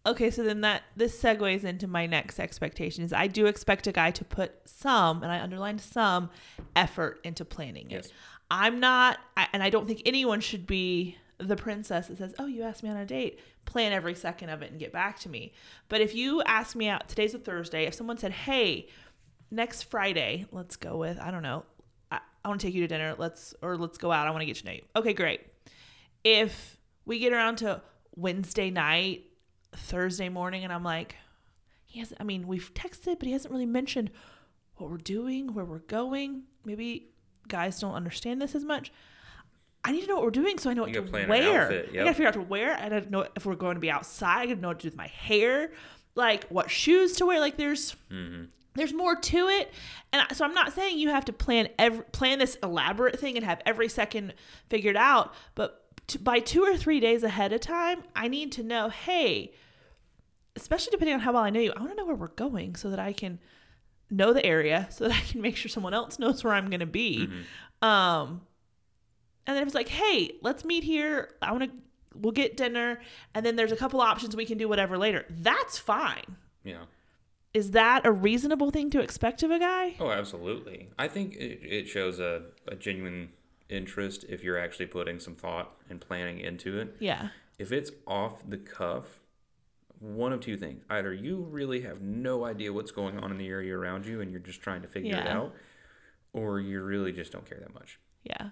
Okay, so then that this segues into my next expectation is I do expect a guy to put some, and I underlined some, effort into planning Yes. it. I'm not, I, and I don't think anyone should be the princess that says, "Oh, you asked me on a date, plan every second of it and get back to me." But if you ask me out, today's a Thursday. If someone said, "Hey, next Friday, let's go with I don't know, I, I want to take you to dinner. Let's or let's go out. I want to get to know you." Okay, great. If we get around to Wednesday night, Thursday morning, and I'm like, he hasn't. I mean, we've texted, but he hasn't really mentioned what we're doing, where we're going. Maybe guys don't understand this as much. I need to know what we're doing so I know what to wear. outfit, I gotta figure out what to wear. I gotta know if we're going to be outside. I gotta know what to do with my hair, like what shoes to wear. Like there's Mm-hmm. there's more to it, and so I'm not saying you have to plan every plan this elaborate thing and have every second figured out. But to, by two or three days ahead of time, I need to know. Hey, especially depending on how well I know you, I want to know where we're going so that I can know the area so that I can make sure someone else knows where I'm going to be. Mm-hmm. Um, and then it was like, hey, let's meet here. I want to, we'll get dinner. And then there's a couple options. We can do whatever later. That's fine. Yeah. Is that a reasonable thing to expect of a guy? Oh, absolutely. I think it, it shows a, a genuine interest if you're actually putting some thought and planning into it. Yeah. If it's off the cuff, one of two things. Either you really have no idea what's going on in the area around you and you're just trying to figure it out, or you really just don't care that much. Yeah.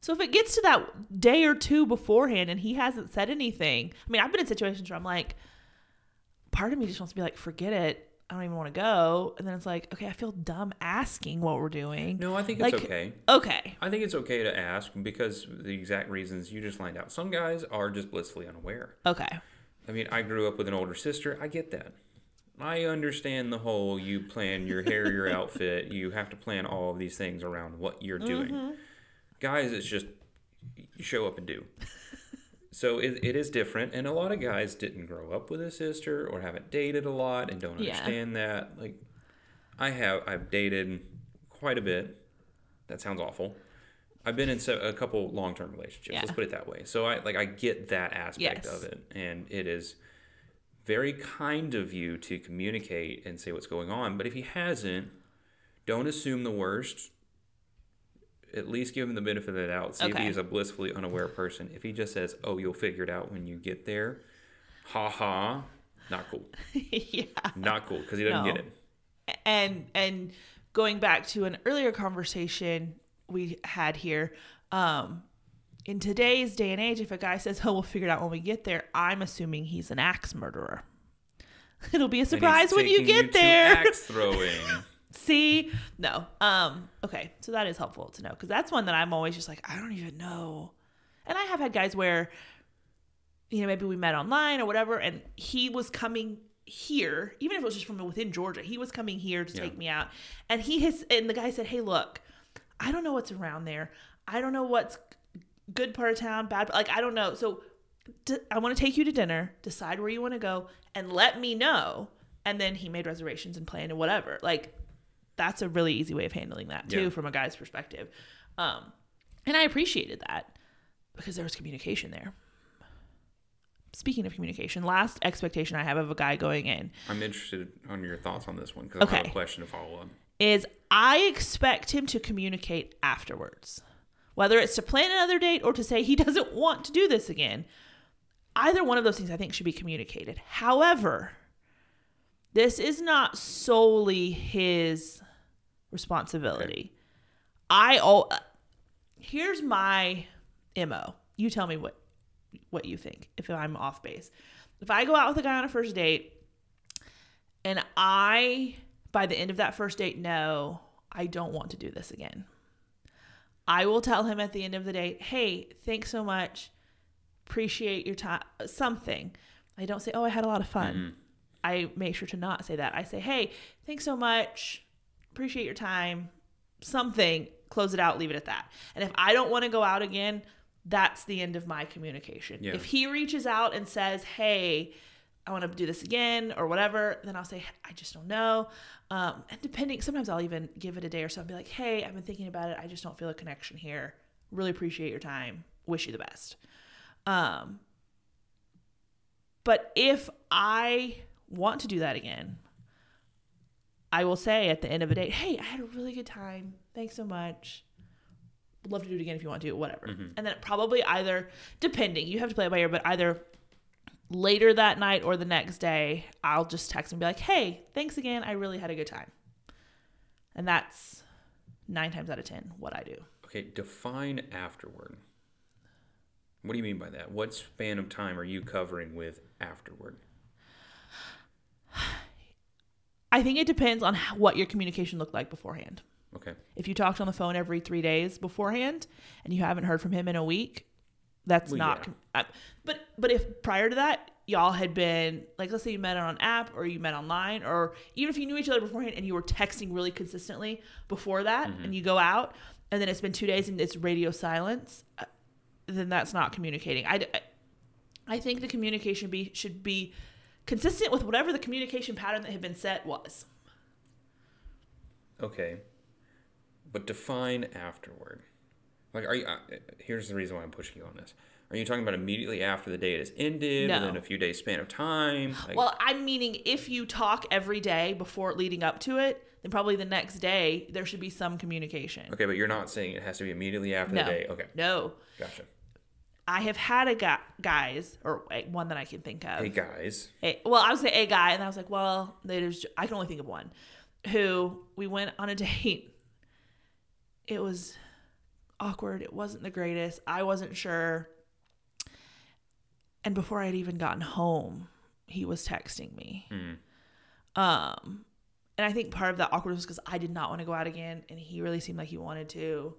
So if it gets to that day or two beforehand and he hasn't said anything, I mean, I've been in situations where I'm like, part of me just wants to be like, forget it. I don't even want to go. And then it's like, okay, I feel dumb asking what we're doing. No, I think it's okay. Okay. I think it's okay to ask because the exact reasons you just lined out. Some guys are just blissfully unaware. Okay. I mean, I grew up with an older sister. I get that. I understand the whole you plan your hair, your outfit, you have to plan all of these things around what you're doing. Mm-hmm. Guys, it's just you show up and do. So it, it is different. And a lot of guys didn't grow up with a sister or haven't dated a lot and don't Yeah. understand that. Like, I have, I've dated quite a bit. That sounds awful. I've been in so, a couple long-term relationships. Let's put it that way. So I like I get that aspect Yes. of it, and it is very kind of you to communicate and say what's going on. But if he hasn't, don't assume the worst. At least give him the benefit of the doubt. See if Okay. he is a blissfully unaware person. If he just says, "Oh, you'll figure it out when you get there," ha ha, not cool, yeah. not cool, because he doesn't No. get it. and and going back to an earlier conversation we had here um in today's day and age if a guy says oh we'll figure it out when we get there i'm assuming he's an axe murderer it'll be a surprise when you get to there axe throwing. See? No. Um okay. So that is helpful to know because that's one that i'm always just like i don't even know. And i have had guys where you know maybe we met online or whatever and he was coming here even if it was just from within georgia he was coming here to Yeah. take me out. And he has and the guy said hey look i don't know what's around there. I don't know what's good part of town bad like i don't know. So d- i want to take you to dinner decide where you want to go and let me know. And then he made reservations and planned and whatever. Like that's a really easy way of handling that too Yeah. from a guy's perspective um and i appreciated that because there was communication there speaking of communication last expectation i have of a guy going in I'm interested on your thoughts on this one because I have a question to follow up. is I expect him to communicate afterwards. Whether it's to plan another date or to say he doesn't want to do this again. Either one of those things I think should be communicated. However, this is not solely his responsibility. I oh here's my MO. You tell me what what you think if I'm off base. If I go out with a guy on a first date and I by the end of that first date know I don't want to do this again. I will tell him at the end of the date, "Hey, thanks so much. Appreciate your time." Something. I don't say, "Oh, I had a lot of fun." Mm-hmm. I make sure to not say that. I say, "Hey, thanks so much. Appreciate your time." Something. Close it out, leave it at that. And if I don't want to go out again, that's the end of my communication. Yeah. If he reaches out and says, "Hey, I want to do this again or whatever, then I'll say, I just don't know. Um, and depending, sometimes I'll even give it a day or so and be like, hey, I've been thinking about it. I just don't feel a connection here. Really appreciate your time. Wish you the best. Um, but if I want to do that again, I will say at the end of a date, hey, I had a really good time. Thanks so much. Would love to do it again if you want to, whatever. Mm-hmm. And then probably either, depending, you have to play it by ear, but either later that night or the next day, I'll just text and be like, hey, thanks again. I really had a good time. And that's nine times out of 10 what I do. Okay, define afterward. What do you mean by that? What span of time are you covering with afterward? I think it depends on how- what your communication looked like beforehand. Okay. If you talked on the phone every three days beforehand and you haven't heard from him in a week, that's Well, not. yeah. I- But but if prior to that y'all had been like, let's say you met on an app or you met online, or even if you knew each other beforehand and you were texting really consistently before that, and you go out and then it's been two days and it's radio silence, uh, then that's not communicating. I, I, I think the communication be should be consistent with whatever the communication pattern that had been set was. Okay. But define afterward. Like, are you? Uh, here's the reason why I'm pushing you on this. Are you talking about immediately after the date has ended, No. within a few days span of time? Like, Well, I'm meaning if you talk every day before leading up to it, then probably the next day there should be some communication. okay, but you're not saying it has to be immediately after No. the date. Okay, No. gotcha. I have had a guy, guys, or one that I can think of. Hey guys, a, well, I was say a guy, and I was like, well, there's I can only think of one, who we went on a date. It was awkward. It wasn't the greatest. I wasn't sure. And before I had even gotten home, he was texting me. Um, and I think part of that awkward was because I did not want to go out again, and he really seemed like he wanted to.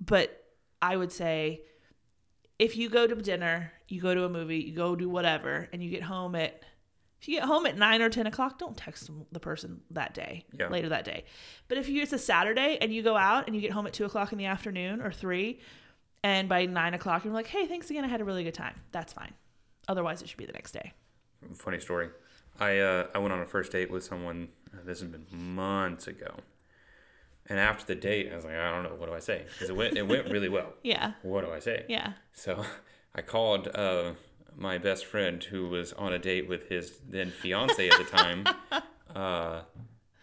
But I would say if you go to dinner, you go to a movie, you go do whatever, and you get home at if you get home at nine or ten o'clock, don't text the person that day, Yeah. later that day. But if you it's a Saturday and you go out and you get home at two o'clock in the afternoon or three, and by nine o'clock you're like, hey, thanks again, I had a really good time. That's fine. Otherwise, it should be the next day. funny story. I uh, I went on a first date with someone. uh, This has been months ago, and after the date, I was like, I don't know, what do I say? Because it went it went really well. Yeah, What do I say? yeah, So I called uh, my best friend who was on a date with his then fiance at the time, uh,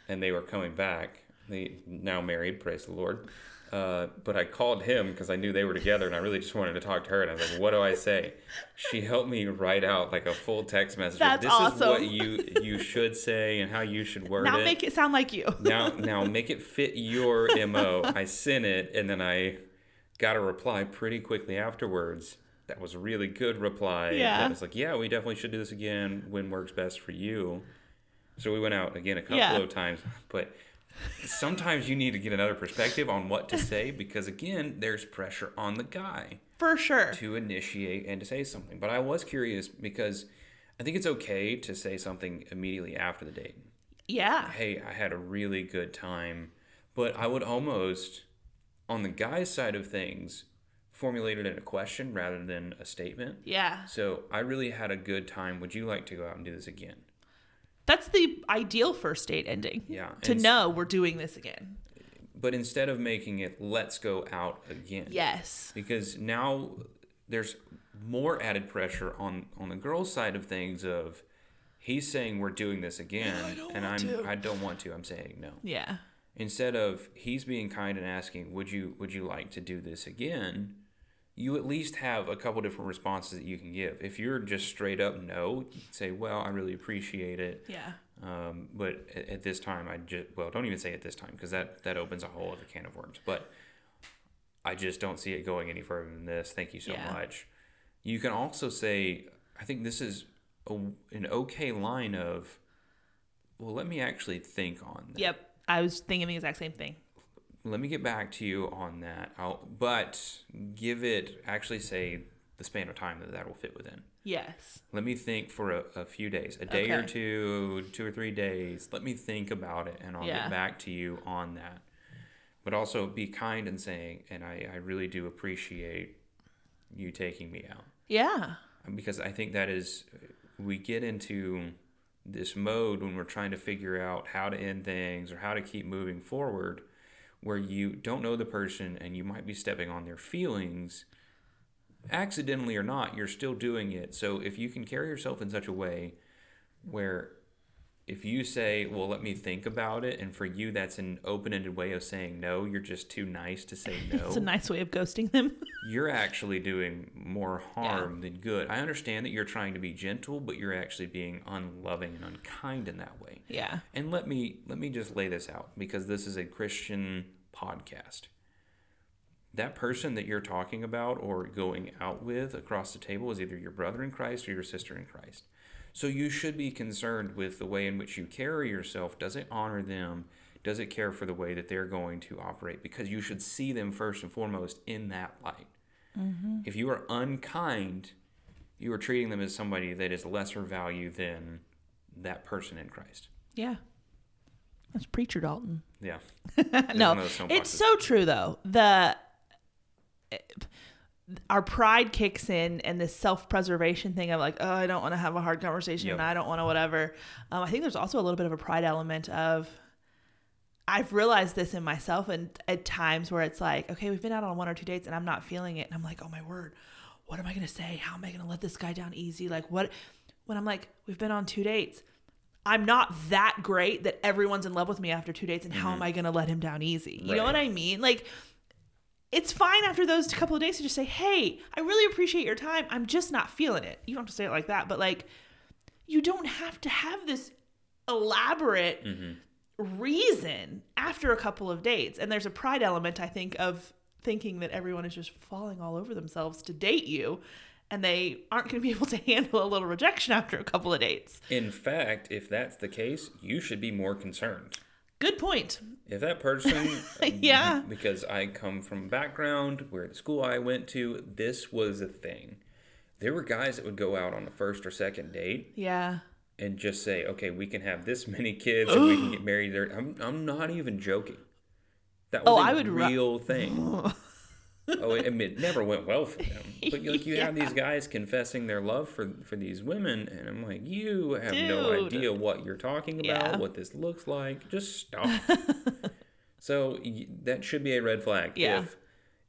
and they were coming back. They now married, praise the Lord. Uh, but I called him because I knew they were together, and I really just wanted to talk to her. And I was like, "What do I say?" She helped me write out like a full text message. That's this is what you you should say and how you should word now it make it sound like you. now now make it fit your mo i sent it and then i got a reply pretty quickly afterwards that was a really good reply Yeah. that was like yeah we definitely should do this again when works best for you so we went out again a couple Yeah. of times but sometimes you need to get another perspective on what to say because again there's pressure on the guy For sure. to initiate and to say something but i was curious because i think it's okay to say something immediately after the date Yeah. hey, I had a really good time. But I would almost, on the guy's side of things, formulate it in a question rather than a statement. Yeah. So I really had a good time. Would you like to go out and do this again? That's the ideal first date ending. Yeah, To and know we're doing this again. But instead of making it, let's go out again. Yes. Because now there's more added pressure on on the girl's side of things of he's saying we're doing this again don't and want I'm to. I don't want to. I'm saying no. Yeah. instead of he's being kind and asking would you would you like to do this again you at least have a couple different responses that you can give if you're just straight up no you say well i really appreciate it Yeah. um, but at, at this time i just well don't even say at this time because that that opens a whole other can of worms but i just don't see it going any further than this thank you so Yeah. much you can also say i think this is a, an okay line of well let me actually think on that Yep. I was thinking the exact same thing. Let me get back to you on that. I'll, but give it actually say the span of time that that will fit within. Yes. Let me think for a, a few days, a day or two, two or three days. Let me think about it, and I'll Yeah. get back to you on that. But also be kind and saying, and I, I really do appreciate you taking me out Yeah. because I think that is we get into this mode when we're trying to figure out how to end things or how to keep moving forward where you don't know the person and you might be stepping on their feelings accidentally or not you're still doing it. So if you can carry yourself in such a way where if you say well let me think about it and for you that's an open-ended way of saying no you're just too nice to say no It's a nice way of ghosting them. you're actually doing more harm than good. I understand that you're trying to be gentle, but you're actually being unloving and unkind in that way. yeah. And let me let me just lay this out because this is a Christian podcast. That person that you're talking about or going out with across the table is either your brother in Christ or your sister in Christ. So you should be concerned with the way in which you carry yourself. Does it honor them? Does it care for the way that they're going to operate? Because you should see them first and foremost in that light. Mm-hmm. If you are unkind, you are treating them as somebody that is lesser value than that person in Christ. Yeah. That's preacher Dalton. Yeah. no, one of those soapboxes. it's so true though. The our pride kicks in, and this self-preservation thing of like, oh, I don't want to have a hard conversation, Yep. and I don't want to whatever. Um, I think there's also a little bit of a pride element of, I've realized this in myself and at times where it's like, okay, we've been out on one or two dates and I'm not feeling it. And I'm like, oh my word, what am I going to say? How am I going to let this guy down easy? Like, what? When I'm like, we've been on two dates. I'm not that great that everyone's in love with me after two dates. And how am I going to let him down easy? You know what I mean? Like, it's fine after those couple of days to just say, hey, I really appreciate your time. I'm just not feeling it. You don't have to say it like that, but like, you don't have to have this elaborate mm-hmm. reason after a couple of dates. And there's a pride element, I think, of thinking that everyone is just falling all over themselves to date you and they aren't going to be able to handle a little rejection after a couple of dates. In fact, if that's the case, you should be more concerned. Good point. If that person, Yeah. because I come from a background where the school I went to, this was a thing. There were guys that would go out on the first or second date Yeah. and just say, "Okay, we can have this many kids and we can get married." There, I'm, I'm not even joking. That oh, was Oh, a I would ru- real thing. oh, it, it never went well for them. But like, you have these guys confessing their love for for these women, and I'm like, you have no idea what you're talking about, Yeah. what this looks like. Just stop. so that should be a red flag. Yeah. If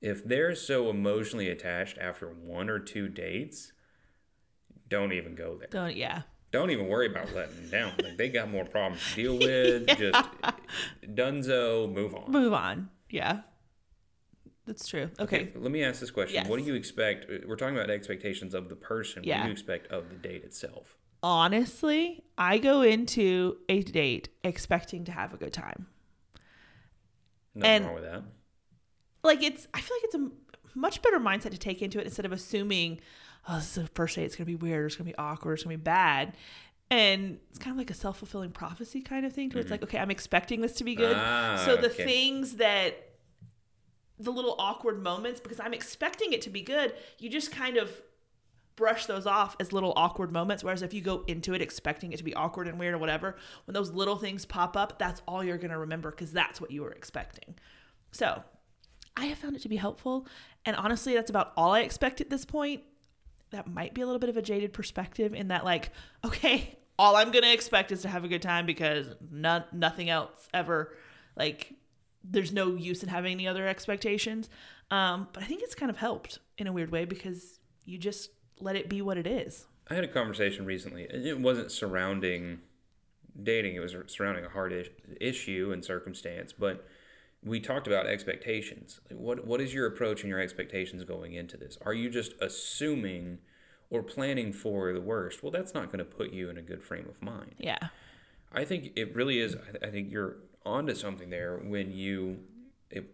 if they're so emotionally attached after one or two dates, don't even go there Don't, yeah. don't even worry about letting them down. Like they got more problems to deal with. Just eh, dunzo, move on. Move on. Yeah. That's true. Okay. Let me ask this question. What do you expect? We're talking about expectations of the person. What do you expect of the date itself? Honestly, I go into a date expecting to have a good time. Nothing And- wrong with that. like it's i feel like it's a much better mindset to take into it instead of assuming oh this is the first date it's going to be weird or it's going to be awkward it's going to be bad and it's kind of like a self-fulfilling prophecy kind of thing where it's like okay i'm expecting this to be good Ah, so the okay. things that the little awkward moments because i'm expecting it to be good you just kind of brush those off as little awkward moments whereas if you go into it expecting it to be awkward and weird or whatever when those little things pop up that's all you're going to remember because that's what you were expecting so I have found it to be helpful. And honestly, that's about all I expect at this point. That might be a little bit of a jaded perspective in that, like, okay, all I'm going to expect is to have a good time because none, nothing else ever, like, there's no use in having any other expectations. Um, but I think it's kind of helped in a weird way because you just let it be what it is. I had a conversation recently. It wasn't surrounding dating. It was surrounding a hard is- issue and circumstance. But we talked about expectations. What what is your approach and your expectations going into this? Are you just assuming or planning for the worst? Well, that's not going to put you in a good frame of mind. Yeah. I think it really is. I- I think you're onto something there when you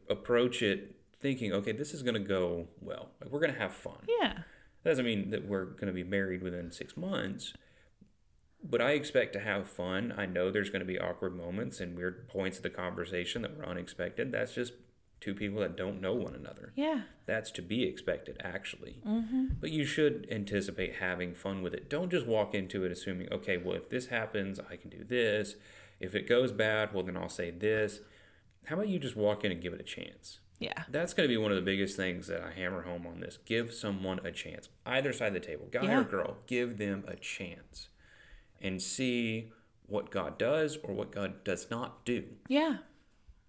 approach it thinking, okay, this is going to go well. Like we're going to have fun. Yeah. That doesn't mean that we're going to be married within six months, but I expect to have fun. I know there's going to be awkward moments and weird points of the conversation that were unexpected. That's just two people that don't know one another. Yeah. That's to be expected, actually. Mm-hmm. But you should anticipate having fun with it. Don't just walk into it assuming, okay, well, if this happens, I can do this. If it goes bad, well, then I'll say this. How about you just walk in and give it a chance? Yeah. That's going to be one of the biggest things that I hammer home on this. Give someone a chance. Either side of the table, guy Yeah. or girl, give them a chance and see what God does or what God does not do. Yeah.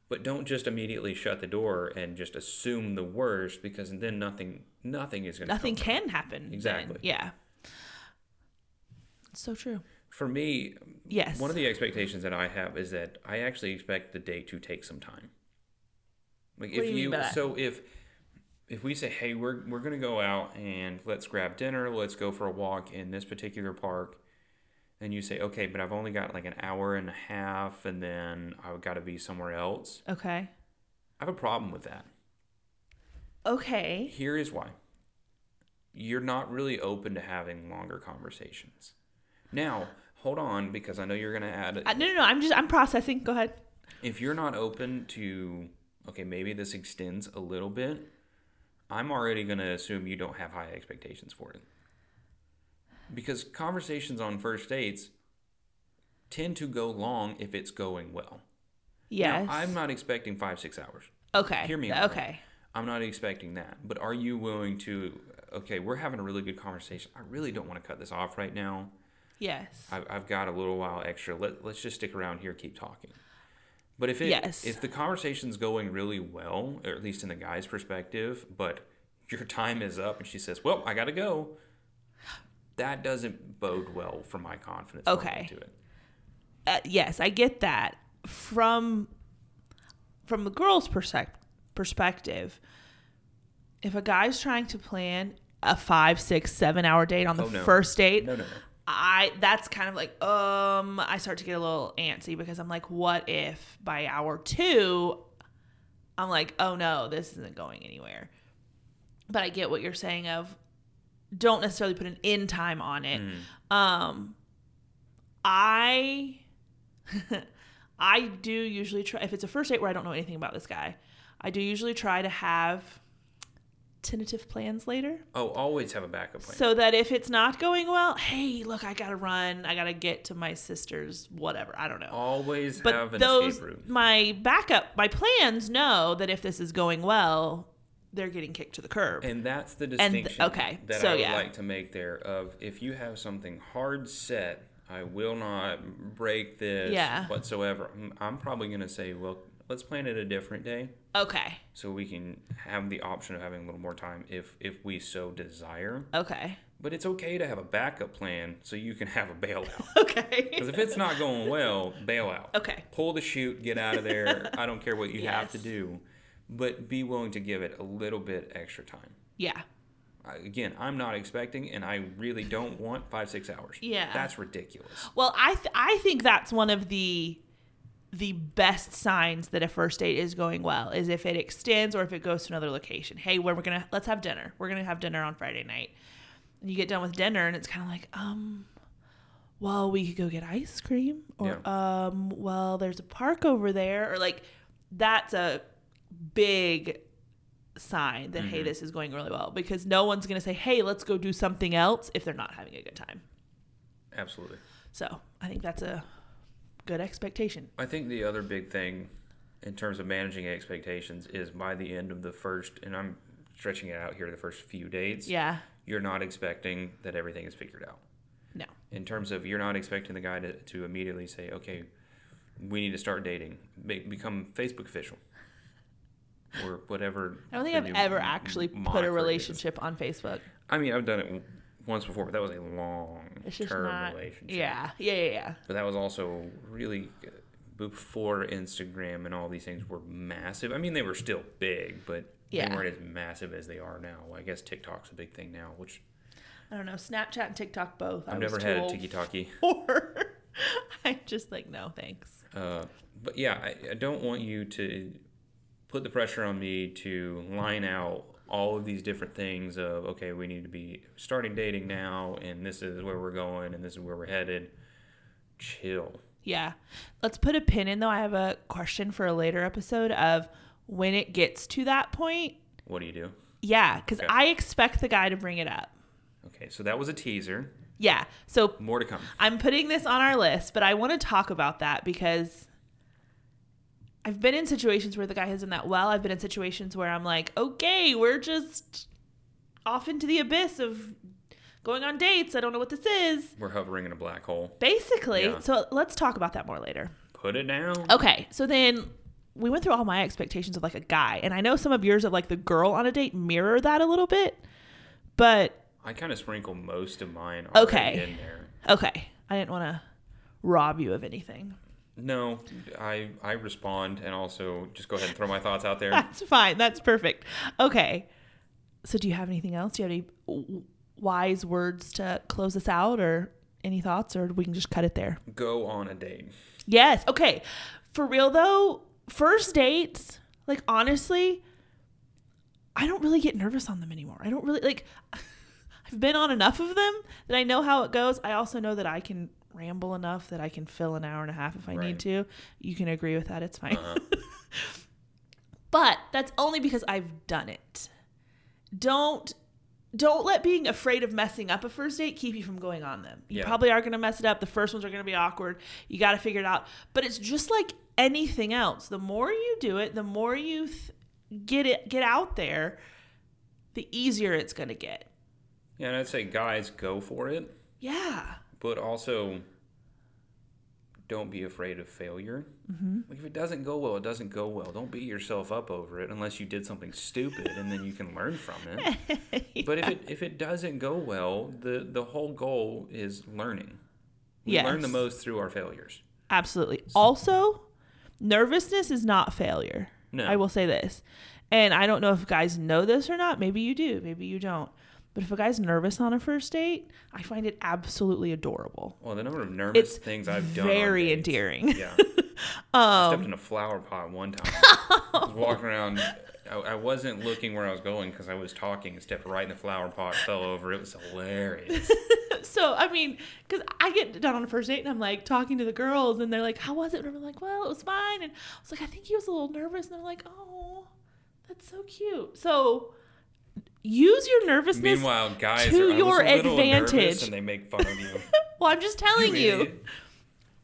But don't just immediately shut the door and just assume the worst because then nothing nothing is going to Nothing can happen. then. Exactly. Yeah. It's so true. For me, Yes. one of the expectations that I have is that I actually expect the date to take some time. Like What if you mean by that? so if if we say, hey, we're we're gonna go out and let's grab dinner, let's go for a walk in this particular park, and you say, okay, but I've only got like an hour and a half, and then I've got to be somewhere else. Okay. I have a problem with that. Okay. Here is why. You're not really open to having longer conversations. Now, hold on, because I know you're gonna add. Uh, no, no, no. I'm just, I'm processing. Go ahead. if you're not open to okay maybe this extends a little bit i'm already going to assume you don't have high expectations for it because conversations on first dates tend to go long if it's going well Yes. now, i'm not expecting five six hours Okay. Hear me out. Okay. i'm not expecting that but are you willing to okay we're having a really good conversation i really don't want to cut this off right now Yes. I've, I've got a little while extra. Let, let's just stick around here, keep talking. But if it Yes. if the conversation's going really well, or at least in the guy's perspective, but your time is up and she says, "Well, I got to go." That doesn't bode well for my confidence Okay. into it. uh, yes, I get that from from the girl's persec- perspective. If a guy's trying to plan a five, six, seven hour date on the Oh, no. first date, No, no, no. I that's kind of like um I start to get a little antsy because I'm like, what if by hour two, I'm like, oh no, this isn't going anywhere. But I get what you're saying of don't necessarily put an end time on it. Um I I do usually try if it's a first date where I don't know anything about this guy, I do usually try to have tentative plans later. Oh, always have a backup plan. So that if it's not going well, hey, look, I gotta run. I gotta get to my sister's whatever. I don't know. always but have an those escape route. my backup, my plans know that if this is going well, they're getting kicked to the curb. And that's the th- distinction okay, that so I would yeah. like to make there of if you have something hard set, I will not break this Yeah. whatsoever. I'm probably going to say, well, let's plan it a different day okay, so we can have the option of having a little more time if if we so desire. okay, But it's okay to have a backup plan so you can have a bailout. okay, Because if it's not going well, bail out. okay. Pull the chute, get out of there. I don't care what you have to do, but be willing to give it a little bit extra time. Yeah, again, I'm not expecting, and I really don't want five six hours. Yeah. that's ridiculous. Well, I th- I think that's one of the the best signs that a first date is going well is if it extends or if it goes to another location. Hey, where we're gonna let's have dinner. We're gonna have dinner on Friday night. And you get done with dinner and it's kind of like, um, well, we could go get ice cream, or um, well, there's a park over there, or like that's a big sign that hey, this is going really well because no one's gonna say, hey, let's go do something else if they're not having a good time. Absolutely. So I think that's a good expectation. I think the other big thing in terms of managing expectations is by the end of the first, and I'm stretching it out here, the first few dates. Yeah. You're not expecting that everything is figured out. No. In terms of you're not expecting the guy to, to immediately say, okay, we need to start dating, Be- become Facebook official, or whatever. I don't think I've ever actually put a is. relationship on Facebook. I mean, I've done it once before, but that was a long term not. relationship. Yeah. Yeah. Yeah. Yeah. But that was also really uh, before Instagram and all these things were massive. I mean, they were still big, but Yeah. they weren't as massive as they are now. I guess TikTok's a big thing now, which I don't know. Snapchat and TikTok both. I I've was never had a tiki talkie. I'm just like, no, thanks. Uh, but yeah, I, I don't want you to put the pressure on me to line out all of these different things of okay, we need to be starting dating now, and this is where we're going, and this is where we're headed. Chill. Yeah. Let's put a pin in though. I have a question for a later episode of when it gets to that point. What do you do? Yeah, because Okay. I expect the guy to bring it up. Okay, so that was a teaser. Yeah. So More to come. I'm putting this on our list, but I want to talk about that because I've been in situations where the guy has done that well. I've been in situations where I'm like, okay, we're just off into the abyss of going on dates. I don't know what this is. We're hovering in a black hole. Basically. Yeah. So let's talk about that more later. Put it down. Okay. So then we went through all my expectations of like a guy. And I know some of yours of like the girl on a date mirror that a little bit. But I kind of sprinkle most of mine Okay. in there. okay. I didn't want to rob you of anything. No, I I respond and also just go ahead and throw my thoughts out there. That's fine. That's perfect. Okay. So, do you have anything else? Do you have any wise words to close us out, or any thoughts, or we can just cut it there? go on a date. Yes. Okay. For real though, first dates, like honestly, I don't really get nervous on them anymore. I don't really like. I've been on enough of them that I know how it goes. I also know that I can ramble enough that I can fill an hour and a half if I Right. need to. You can agree with that. It's fine. Uh-huh. but that's only because I've done it. Don't don't let being afraid of messing up a first date keep you from going on them. You Yeah. probably are going to mess it up. The first ones are going to be awkward. You got to figure it out. But it's just like anything else. The more you do it, the more you th- get it get out there, the easier it's going to get. Yeah, and I'd say guys go for it, Yeah. But also don't be afraid of failure. Mm-hmm. Like if it doesn't go well, it doesn't go well. Don't beat yourself up over it unless you did something stupid, and then you can learn from it. But if it if it doesn't go well, the the whole goal is learning. We learn the most through our failures. Absolutely. Also, nervousness is not failure. No. I will say this. And I don't know if guys know this or not. Maybe you do, maybe you don't. But if a guy's nervous on a first date, I find it absolutely adorable. Well, the number of nervous It's things I've done. on very endearing. Yeah. I Um, stepped in a flower pot one time. I was walking around. I, I wasn't looking where I was going because I was talking and stepped right in the flower pot, fell over. It was hilarious. So, I mean, because I get done on a first date and I'm like talking to the girls and they're like, How was it? And I'm like, Well, it was fine. And I was like, I think he was a little nervous. And they're like, Oh, that's so cute. So, use your nervousness. Meanwhile, guys to are your a little nervous advantage. and they make fun of you. well, I'm just telling you, idiot.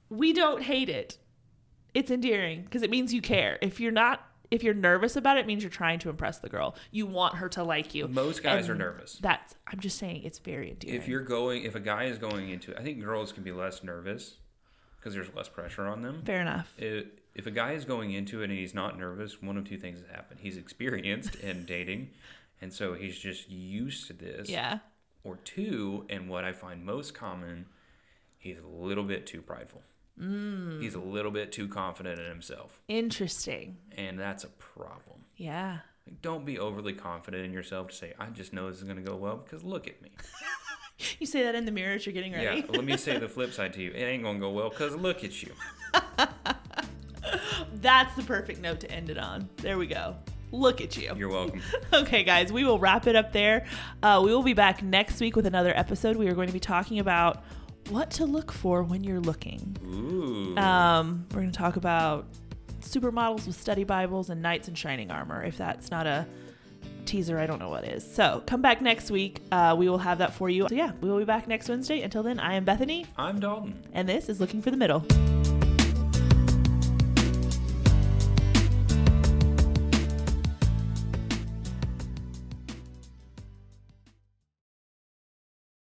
we don't hate it. It's endearing because it means you care. If you're not, if you're nervous about it, it means you're trying to impress the girl. You want her to like you. Most guys are nervous. That's, I'm just saying, it's very endearing. If you're going, if a guy is going into, I think girls can be less nervous because there's less pressure on them. Fair enough. If, if a guy is going into it and he's not nervous, one of two things has happened. He's experienced in dating, and so he's just used to this. Yeah. Or two, and what I find most common, he's a little bit too prideful. Mm. He's a little bit too confident in himself, Interesting. and that's a problem. Yeah. Like, don't be overly confident in yourself to say, "I just know this is going to go well," because look at me. You say that in the mirror as you're getting ready. Yeah, let me say the flip side to you. It ain't going to go well because look at you. That's the perfect note to end it on. There we go. Look at you. You're welcome. Okay, guys, we will wrap it up there. Uh, we will be back next week with another episode. We are going to be talking about what to look for when you're looking. Ooh. Um, we're going to talk about supermodels with study Bibles and knights in shining armor. If that's not a teaser, I don't know what is. So come back next week. Uh, we will have that for you. So, yeah, we will be back next Wednesday. Until then, I am Bethany, I'm Dalton. and this is Looking for the Middle.